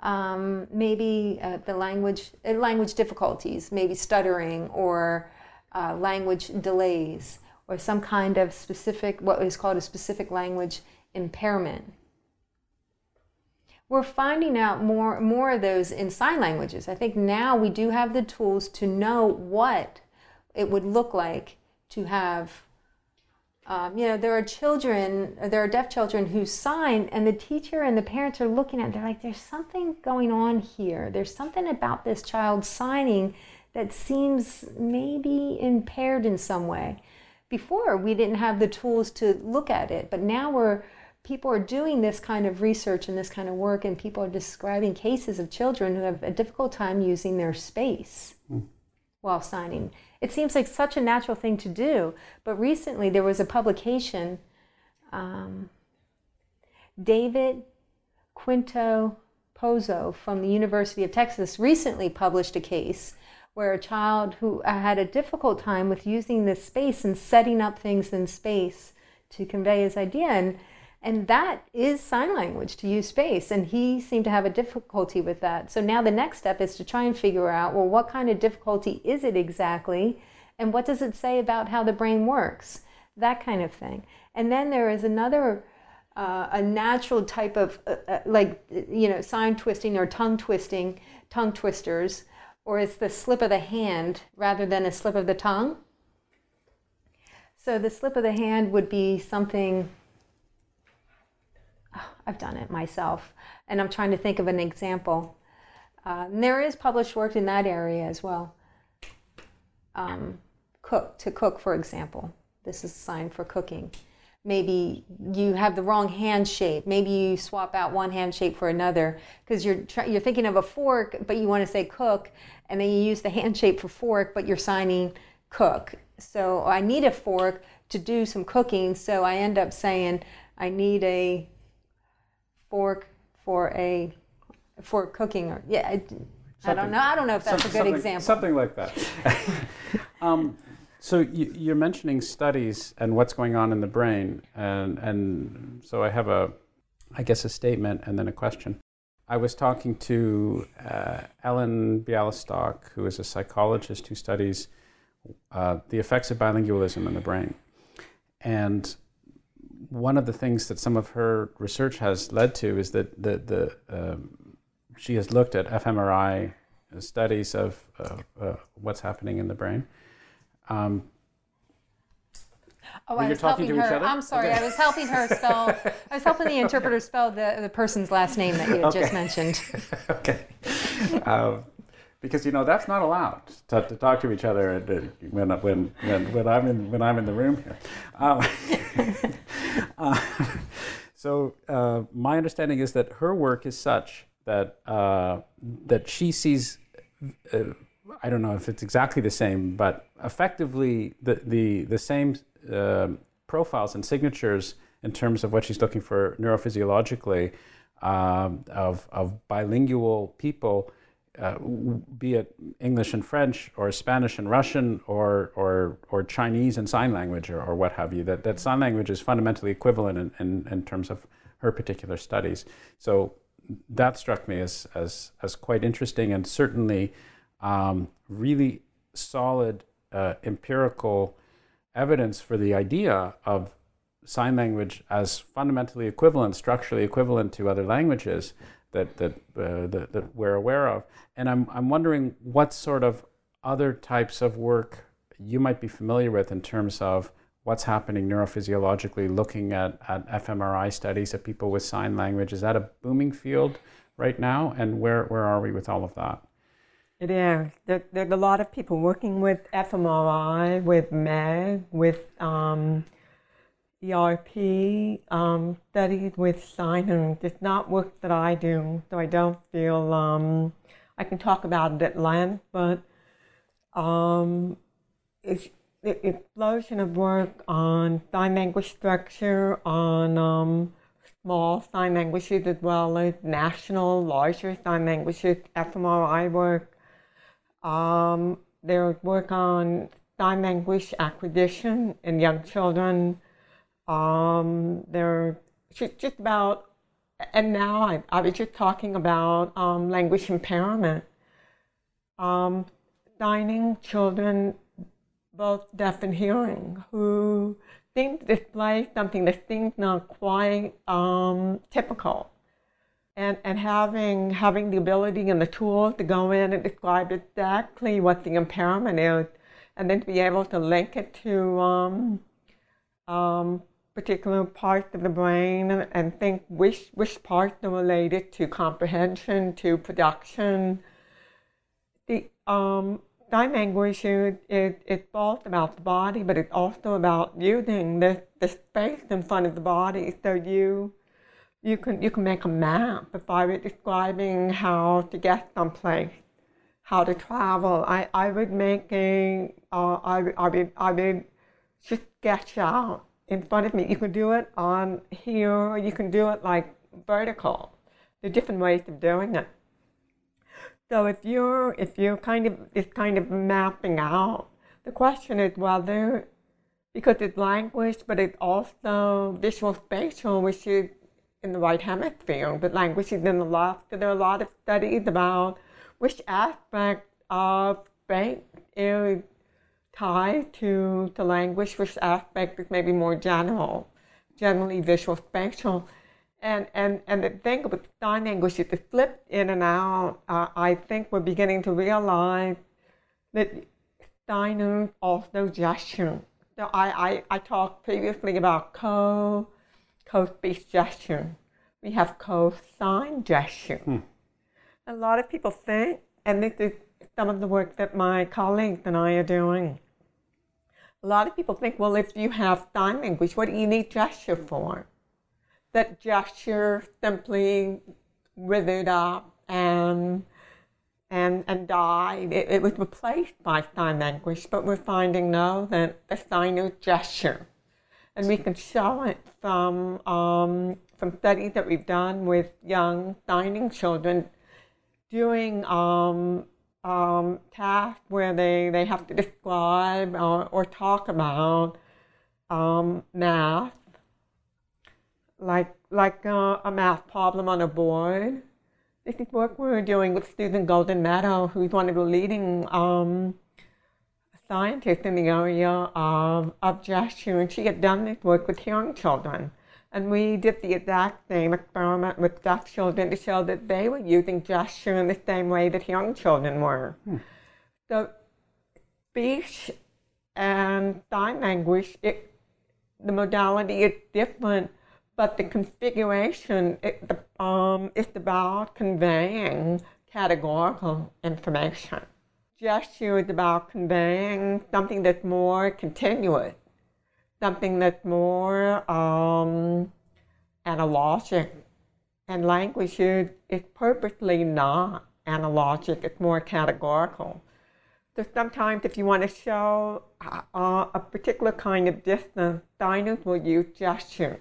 um, maybe uh, the language uh, language difficulties, maybe stuttering or uh, language delays, or some kind of specific what is called a specific language impairment. We're finding out more more of those in sign languages. I think now we do have the tools to know what it would look like to have um, you know, there are children, there are deaf children who sign, and the teacher and the parents are looking at. it, They're like, "There's something going on here. There's something about this child signing that seems maybe impaired in some way." Before, we didn't have the tools to look at it, but now we're people are doing this kind of research and this kind of work, and people are describing cases of children who have a difficult time using their space while signing. It seems like such a natural thing to do, but recently there was a publication. Um, David Quinto Pozo from the University of Texas recently published a case where a child who had a difficult time with using this space and setting up things in space to convey his idea. And, and that is sign language to use space. And he seemed to have a difficulty with that. So now the next step is to try and figure out well, what kind of difficulty is it exactly? And what does it say about how the brain works? That kind of thing. And then there is another. Uh, a natural type of uh, uh, like you know sign twisting or tongue twisting tongue twisters or it's the slip of the hand rather than a slip of the tongue so the slip of the hand would be something i've done it myself. And i'm trying to think of an example. Uh, there is published work in that area as well. Um, cook to cook for example. This is a sign for cooking. Maybe you have the wrong hand shape. Maybe you swap out one hand shape for another because you're you're thinking of a fork, but you want to say cook, and then you use the hand shape for fork, but you're signing cook. So I need a fork to do some cooking, so I end up saying I need a fork for a for cooking or yeah. I, I don't know. I don't know if that's a good example. Something like that. um, so you, you're mentioning studies and what's going on in the brain, and and so I have a, I guess a statement and then a question. I was talking to uh, Ellen Bialystok, who is a psychologist who studies uh, the effects of bilingualism in the brain, and one of the things that some of her research has led to is that the the um, she has looked at fMRI studies of uh, uh, what's happening in the brain. Um, Oh, Were I was helping her. I'm sorry. Okay. I was helping her spell. I was helping the interpreter spell the, the person's last name that you had just mentioned. okay, um, because you know that's not allowed to, to talk to each other when, when when when I'm in when I'm in the room here. Um, uh, so uh, my understanding is that her work is such that uh, that she sees. Uh, I don't know if it's exactly the same, but effectively the the the same um profiles and signatures in terms of what she's looking for neurophysiologically um, of of bilingual people, uh, be it English and French or Spanish and Russian or or or Chinese and sign language or, or what have you. That that sign language is fundamentally equivalent in, in, in terms of her particular studies. So that struck me as as as quite interesting and certainly um, really solid uh, empirical evidence for the idea of sign language as fundamentally equivalent, structurally equivalent to other languages that, that, uh, that, that, we're aware of. And I'm, I'm wondering what sort of other types of work you might be familiar with in terms of what's happening neurophysiologically, looking at, at fMRI studies of people with sign language. Is that a booming field right now? And where, where are we with all of that? It is. There, there's a lot of people working with fMRI, with MEG, with um, ERP um, studies with sign It's not work that I do, so I don't feel um, I can talk about it at length, but um, it's the explosion of work on sign language structure, on um, small sign languages as well as national, larger sign languages, fMRI work. Um, there's work on sign language acquisition in young children. Um, there's just about, and now I, I was just talking about um, language impairment. Um, signing children both deaf and hearing who seem to display something that seems not quite um, typical. And, and having, having the ability and the tools to go in and describe exactly what the impairment is, and then to be able to link it to um, um, particular part of the brain and, think which, which parts are related to comprehension, to production. The, um, sign language is, is, is both about the body, but it's also about using the, the space in front of the body. So you you can you can make a map if I were describing how to get someplace, how to travel. I, I would make a uh, I, I would I would just sketch out in front of me. You can do it on here, or you can do it like vertical. There are different ways of doing it. So if you're if you're kind of is kind of mapping out, the question is whether because it's language, but it's also visual spatial, which is in the right hemisphere, but language is in the left. So there are a lot of studies about which aspect of space is tied to the language, which aspect is maybe more general, generally visual spatial. And, and, and the thing with sign language is to flip in and out. Uh, I think we're beginning to realize that signers also gesture. So I, I, I talked previously about co, co-speech gesture. We have co-sign gesture. Hmm. A lot of people think, and this is some of the work that my colleagues and I are doing. A lot of people think, well, if you have sign language, what do you need gesture for? that gesture simply withered up and and and died. It, it, was replaced by sign language, but we're finding now that the sign is gesture, and we can show it from um, from studies that we've done with young signing children doing um, um, tasks where they, they have to describe or, or talk about um, math like like uh, a math problem on a board. This is work we are doing with Susan Goldin-Meadow, who's one of the leading um, scientists in the area of, of gesture, and she had done this work with hearing children. And we did the exact same experiment with deaf children to show that they were using gesture in the same way that young children were. Hmm. So speech and sign language, it, the modality is different but the configuration it, um, is about conveying categorical information. Gesture is about conveying something that's more continuous, something that's more um, analogic. And language is, is purposely not analogic, it's more categorical. So sometimes if you want to show uh, a particular kind of distance, signers will use gesture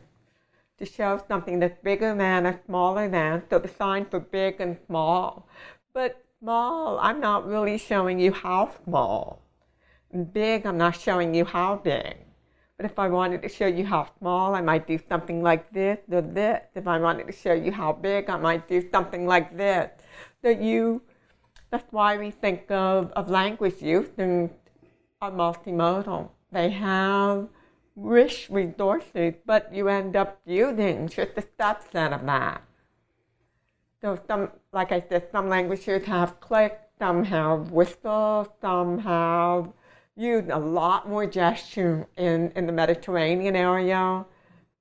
to show something that's bigger than or smaller than. So the sign for big and small. But small, I'm not really showing you how small. Big, I'm not showing you how big. But if I wanted to show you how small, I might do something like this or this. If I wanted to show you how big, I might do something like this. So you, that's why we think of, of language use and are multimodal. they have rich resources, but you end up using just a subset of that. So some, like I said, some languages have click, some have whistle, some have used a lot more gesture in, in the Mediterranean area.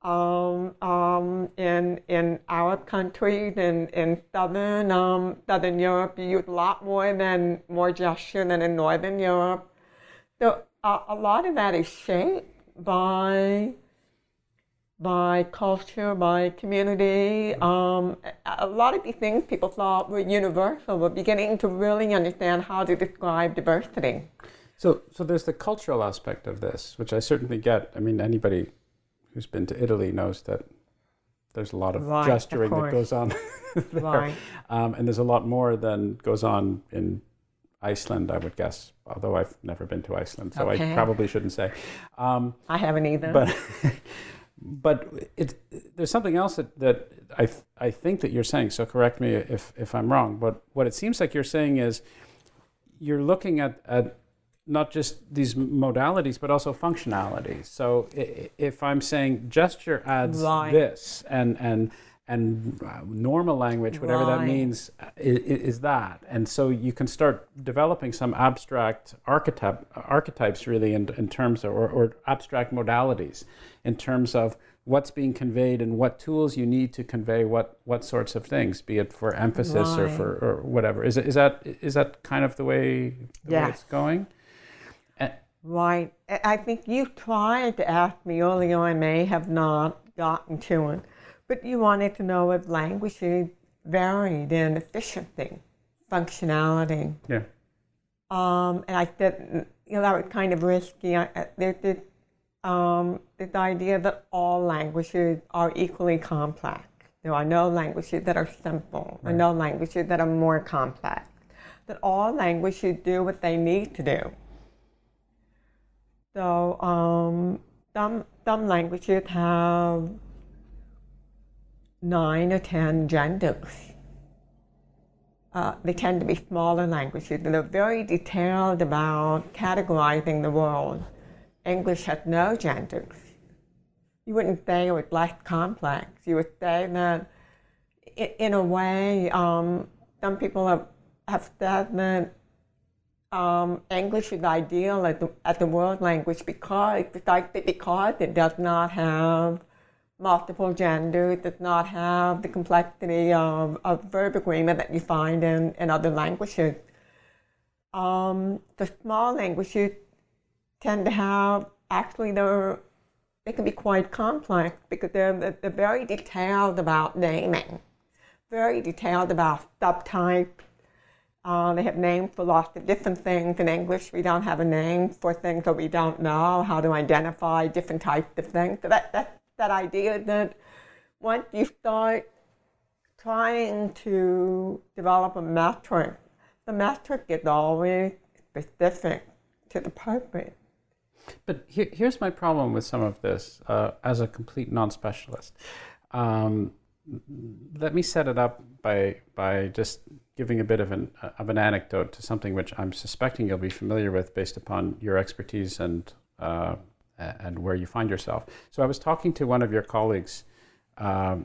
Um, um, in in Arab countries in in southern um, southern Europe, you use a lot more than more gesture than in northern Europe. So uh, a lot of that is shaped by by culture, by community. Um, a lot of these things people thought were universal. We're beginning to really understand how to describe diversity. So, so there's the cultural aspect of this, which I certainly get. I mean, anybody who's been to Italy knows that there's a lot of Right, of gesturing that goes on there. Right. Um, and there's a lot more than goes on in Iceland, I would guess, although I've never been to Iceland, so I probably shouldn't say. Um, I haven't either. but but it, there's something else that, that I, th- I think that you're saying, so correct me if, if I'm wrong, but what it seems like you're saying is you're looking at, at not just these modalities, but also functionalities. So if I'm saying gesture adds Right. this and, and, and uh, normal language, whatever that means, is, is that. And so you can start developing some abstract archetype, archetypes really in, in terms of, or, or abstract modalities in terms of what's being conveyed and what tools you need to convey what, what sorts of things, be it for emphasis or for or whatever. Is, is, that, is that kind of the way, the way it's going? Right. I think you tried to ask me earlier, I may have not gotten to it, but you wanted to know if languages varied in efficiency, functionality. Yeah. Um, and I said, you know, that was kind of risky. I, I- there's this, um, this idea that all languages are equally complex. There are no languages that are simple, or no languages that are more complex. That all languages do what they need to do. So um, some some languages have nine or ten genders. Uh, they tend to be smaller languages that are very detailed about categorizing the world. English has no genders. You wouldn't say it was less complex. You would say that, in a way, um, some people have, have said that um, English is ideal as the, as the world language because because it does not have multiple genders, does not have the complexity of, of verb agreement that you find in, in other languages. Um, the small languages tend to have actually they're they can be quite complex because they're, they're very detailed about naming, very detailed about subtypes. Uh, they have names for lots of different things. In English, we don't have a name for things that we don't know, how to identify different types of things. So that, that, that idea that once you start trying to develop a metric, the metric is always specific to the purpose. But here, here's my problem with some of this uh, as a complete non-specialist. Um, let me set it up by by just giving a bit of an of an anecdote to something which I'm suspecting you'll be familiar with based upon your expertise and uh, and where you find yourself. So I was talking to one of your colleagues. Um,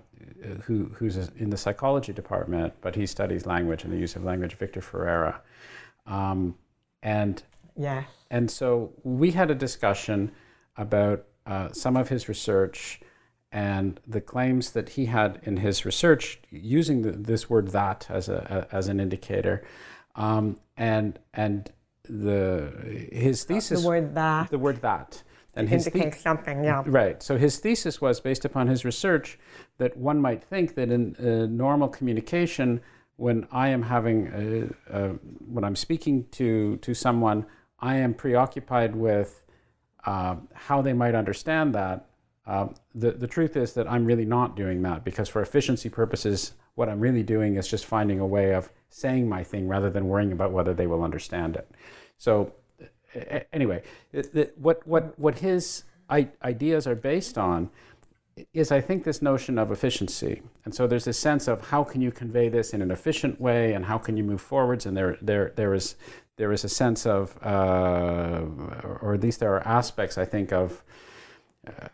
who, who's in the psychology department, but he studies language and the use of language, Victor Ferreira. Um, and Yes. and so we had a discussion about uh, some of his research and the claims that he had in his research using the, this word that as, a, a- as an indicator. Um, and and the his thesis The word that the word that and his the- something, yeah. Right. So his thesis was based upon his research that one might think that in uh, normal communication, when I am having, uh, uh, when I'm speaking to to someone, I am preoccupied with uh, how they might understand that. Um, the the truth is that I'm really not doing that because for efficiency purposes, what I'm really doing is just finding a way of saying my thing rather than worrying about whether they will understand it. So anyway, it- what what what his ideas are based on is, I think, this notion of efficiency. And so there's this sense of how can you convey this in an efficient way, and how can you move forwards. And there there there is there is a sense of, uh, or at least there are aspects, I think, of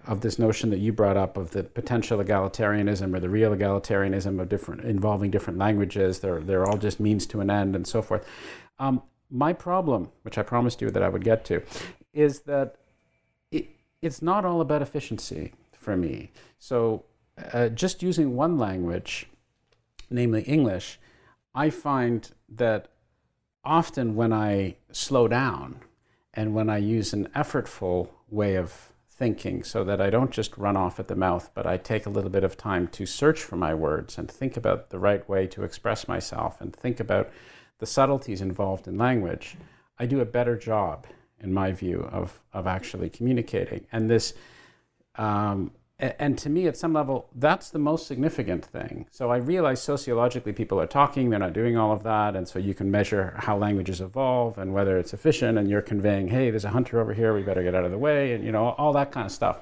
of this notion that you brought up of the potential egalitarianism or the real egalitarianism of different involving different languages. They're they're all just means to an end and so forth. Um, my problem, which I promised you that I would get to, is that it, it's not all about efficiency for me. So uh, just using one language, namely English, I find that often when I slow down and when I use an effortful way of thinking so that I don't just run off at the mouth, but I take a little bit of time to search for my words and think about the right way to express myself and think about the subtleties involved in language, I do a better job, in my view, of, of actually communicating. And this um, and to me, at some level, that's the most significant thing. So I realize sociologically people are talking, they're not doing all of that. And so you can measure how languages evolve and whether it's efficient, and you're conveying, hey, there's a hunter over here, we better get out of the way, and you know, all that kind of stuff.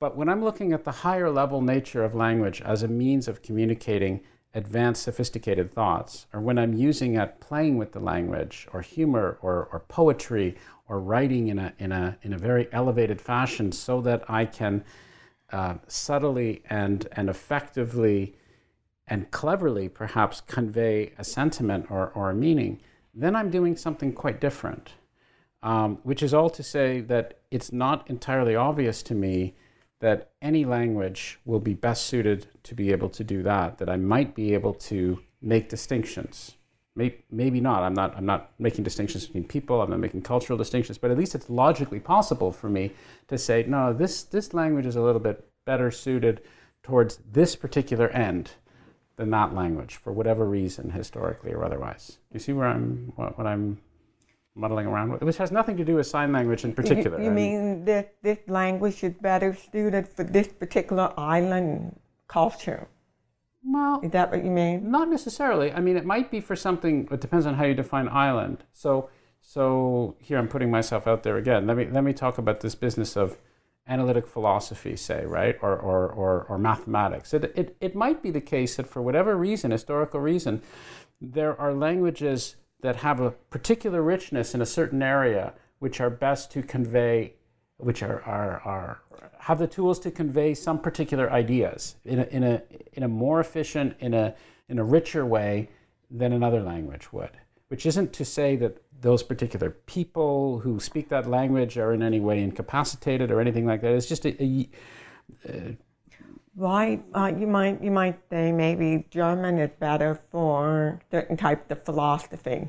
But when I'm looking at the higher level nature of language as a means of communicating advanced, sophisticated thoughts, or when I'm using it playing with the language, or humor, or, or poetry, or writing in a, in, a, in a very elevated fashion so that I can uh, subtly and, and effectively and cleverly perhaps convey a sentiment or, or a meaning, then I'm doing something quite different. Um, which is all to say that it's not entirely obvious to me that any language will be best suited to be able to do that, that I might be able to make distinctions. Maybe, maybe not. I'm not. I'm not making distinctions between people. I'm not making cultural distinctions. But at least it's logically possible for me to say, no, this this language is a little bit better suited towards this particular end than that language for whatever reason, historically or otherwise. You see where I'm what, what I'm muddling around with, which has nothing to do with sign language in particular. You, you mean that this language is better suited for this particular island culture? Well, is that what you mean? Not necessarily. I mean, it might be for something. It depends on how you define island. So, so here I'm putting myself out there again. Let me let me talk about this business of analytic philosophy, say, right, or or or, or mathematics. It, it it might be the case that for whatever reason, historical reason, there are languages that have a particular richness in a certain area, which are best to convey, which are are are have the tools to convey some particular ideas in a, in a, in a more efficient, in a, in a richer way than another language would. Which isn't to say that those particular people who speak that language are in any way incapacitated or anything like that. It's just a, a, a Right, uh, you might you might say maybe German is better for certain types of philosophy.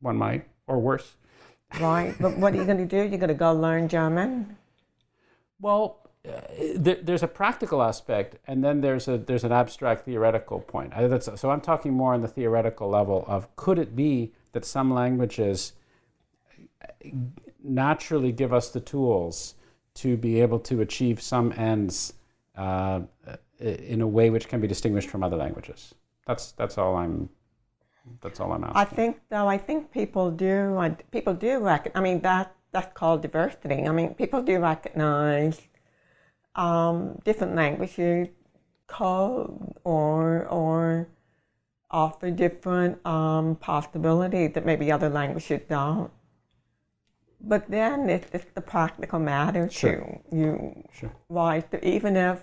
One might, or worse. Right, but what are you going to do? You're going to go learn German? Well, uh, there, there's a practical aspect, and then there's a there's an abstract theoretical point. So I'm talking more on the theoretical level of could it be that some languages naturally give us the tools to be able to achieve some ends uh, in a way which can be distinguished from other languages. That's that's all I'm. That's all I'm asking. I think though. I think people do. People do recognize. I mean that that's called diversity. I mean people do recognize um, different languages code or or offer different um, possibilities that maybe other languages don't. But then it's, it's the practical matter sure. too. You sure. right? Even if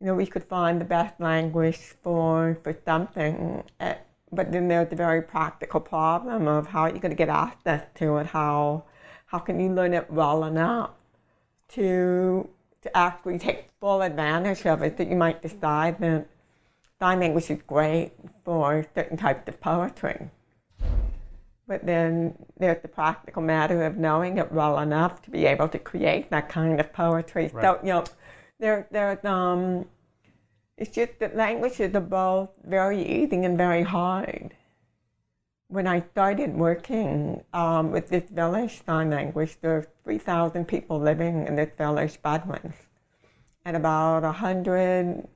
you know we could find the best language for for something, uh, but then there's the very practical problem of how are you going to get access to it? How how can you learn it well enough to to actually take full advantage of it, that you might decide that sign language is great for certain types of poetry. But then there's the practical matter of knowing it well enough to be able to create that kind of poetry. Right. So, you know, there, there's, um, it's just that languages are both very easy and very hard. When I started working um, with this village sign language, there are 3,000 people living in this village, Bedouins. And about 100,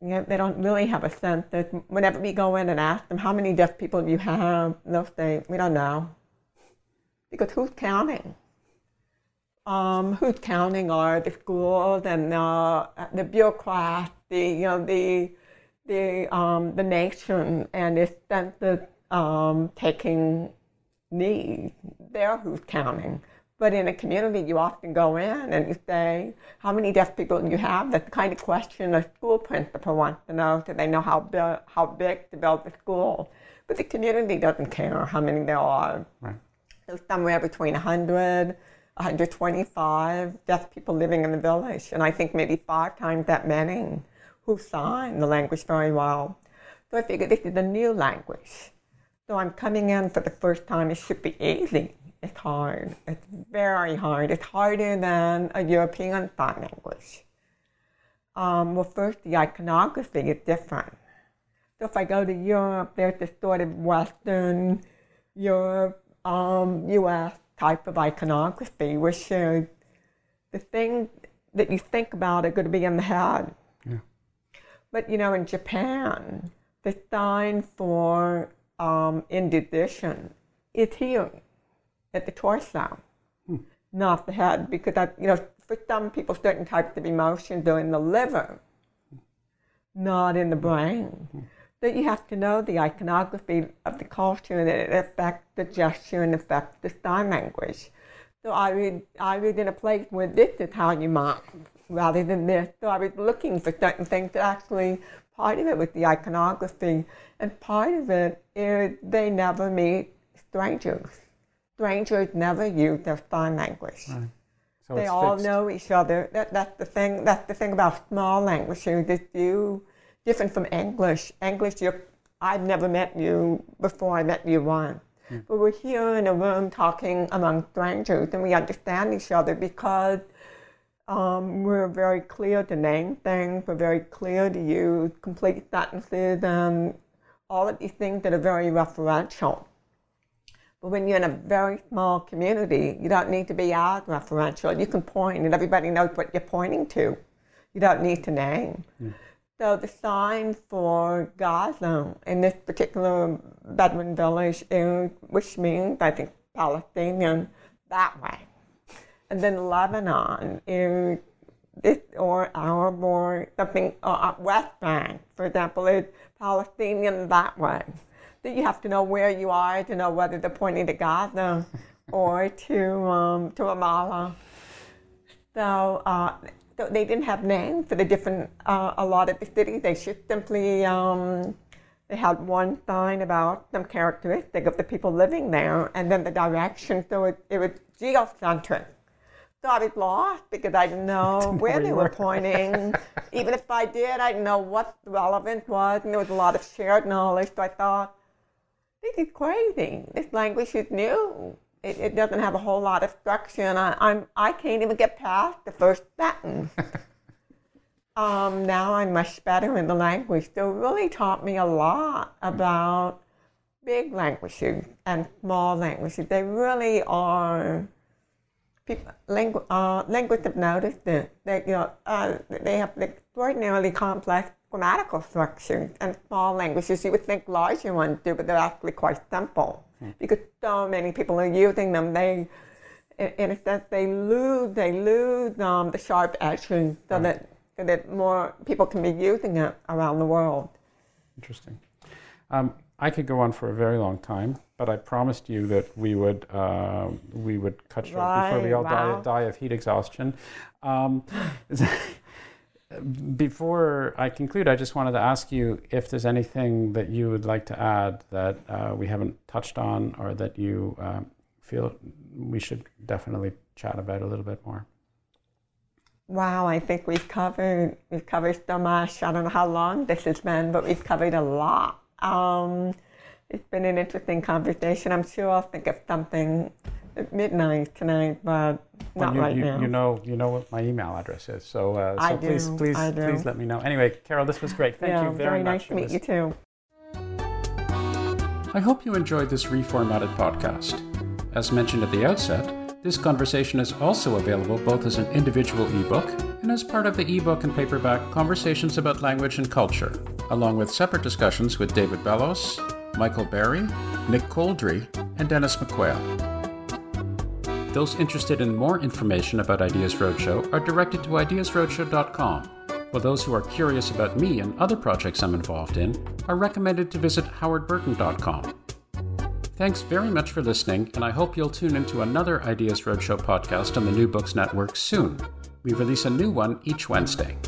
you know, they don't really have a sense that whenever we go in and ask them, how many deaf people do you have? They'll say, we don't know. Because who's counting? Um, who's counting are the schools and uh, the bureaucrats, the, you know, the, the, um, the nation, and it's that um, taking need, they're who's counting. But in a community, you often go in and you say, how many deaf people do you have? That's the kind of question a school principal wants to know so they know how, big, how big to build the school. But the community doesn't care how many there are. Right. There's somewhere between 100, 125 deaf people living in the village, and I think maybe five times that many who sign the language very well. So I figured this is a new language. So I'm coming in for the first time. It should be easy. It's hard. It's very hard. It's harder than a European sign language. Um, well, first, the iconography is different. So if I go to Europe, there's this sort of Western Europe, um, U.S. type of iconography, which is the thing that you think about are going to be in the head. But you know, in Japan, the sign for um, indigestion is here at the torso, not the head, because I, you know, for some people, certain types of emotions are in the liver, not in the brain. That you have to know the iconography of the culture and it affects the gesture and affects the sign language. So I read, I read in a place where this is how you mark rather than this. So I was looking for certain things that actually part of it was the iconography and part of it is they never meet strangers. Strangers never use their sign language. Right. So They all fixed. know each other. That, that's the thing. That's the thing about small languages. It's you different from English. English, you I've never met you before I met you once. Hmm. But we're here in a room talking among strangers, and we understand each other because um, we're very clear to name things. We're very clear to use complete sentences and all of these things that are very referential. But when you're in a very small community, you don't need to be as referential. You can point, and everybody knows what you're pointing to. You don't need to name. So the sign for Gaza in this particular Bedouin village, is, which means I think Palestinian, that way, then Lebanon is this or Arab or something uh, West Bank, for example, is Palestinian that way. That you have to know where you are to know whether they're pointing to Gaza or to um, to Ramallah. So, uh, so they didn't have names for the different, uh, a lot of the cities. They just simply, um, they had one sign about some characteristic of the people living there and then the direction. So it, it was geocentric. So I was lost because I didn't know where where they were pointing. Even if I did, I didn't know what the relevance was. And there was a lot of shared knowledge. So I thought, this is crazy. This language is new. It, it doesn't have a whole lot of structure, and I, I'm I can't even get past the first sentence. um, now I'm much better in the language. So it really taught me a lot about big languages and small languages. They really are. People, langu- uh, linguists have noticed that, They, you know, uh, they have extraordinarily complex grammatical structures, and small languages you would think larger ones do, but they're actually quite simple because so many people are using them. They, in, a sense, they lose they lose um, the sharp edges so that so that more people can be using it around the world. Interesting. Um, I could go on for a very long time, but I promised you that we would uh, we would cut short before we all die, wow. die of heat exhaustion. Um, before I conclude, I just wanted to ask you if there's anything that you would like to add that uh, we haven't touched on, or that you um, feel we should definitely chat about a little bit more. Wow, I think we've covered we've covered so much. I don't know how long this has been, but we've covered a lot. Um, it's been an interesting conversation. I'm sure I'll think of something at midnight tonight, but Well, not you, right you, now. you know you know what my email address is, so uh, so I please do, please I do. please let me know. Anyway, Carol, this was great. Thank yeah, you very, nice much. to meet you too. I hope you enjoyed this reformatted podcast. As mentioned at the outset, this conversation is also available both as an individual ebook and as part of the ebook and paperback Conversations about Language and Culture, along with separate discussions with David Bellos, Michael Barry, Nick Couldry, and Dennis McQuail. Those interested in more information about Ideas Roadshow are directed to ideasroadshow.com, while those who are curious about me and other projects I'm involved in are recommended to visit howardburton.com. Thanks very much for listening, and I hope you'll tune into another Ideas Roadshow podcast on the New Books Network soon. We release a new one each Wednesday.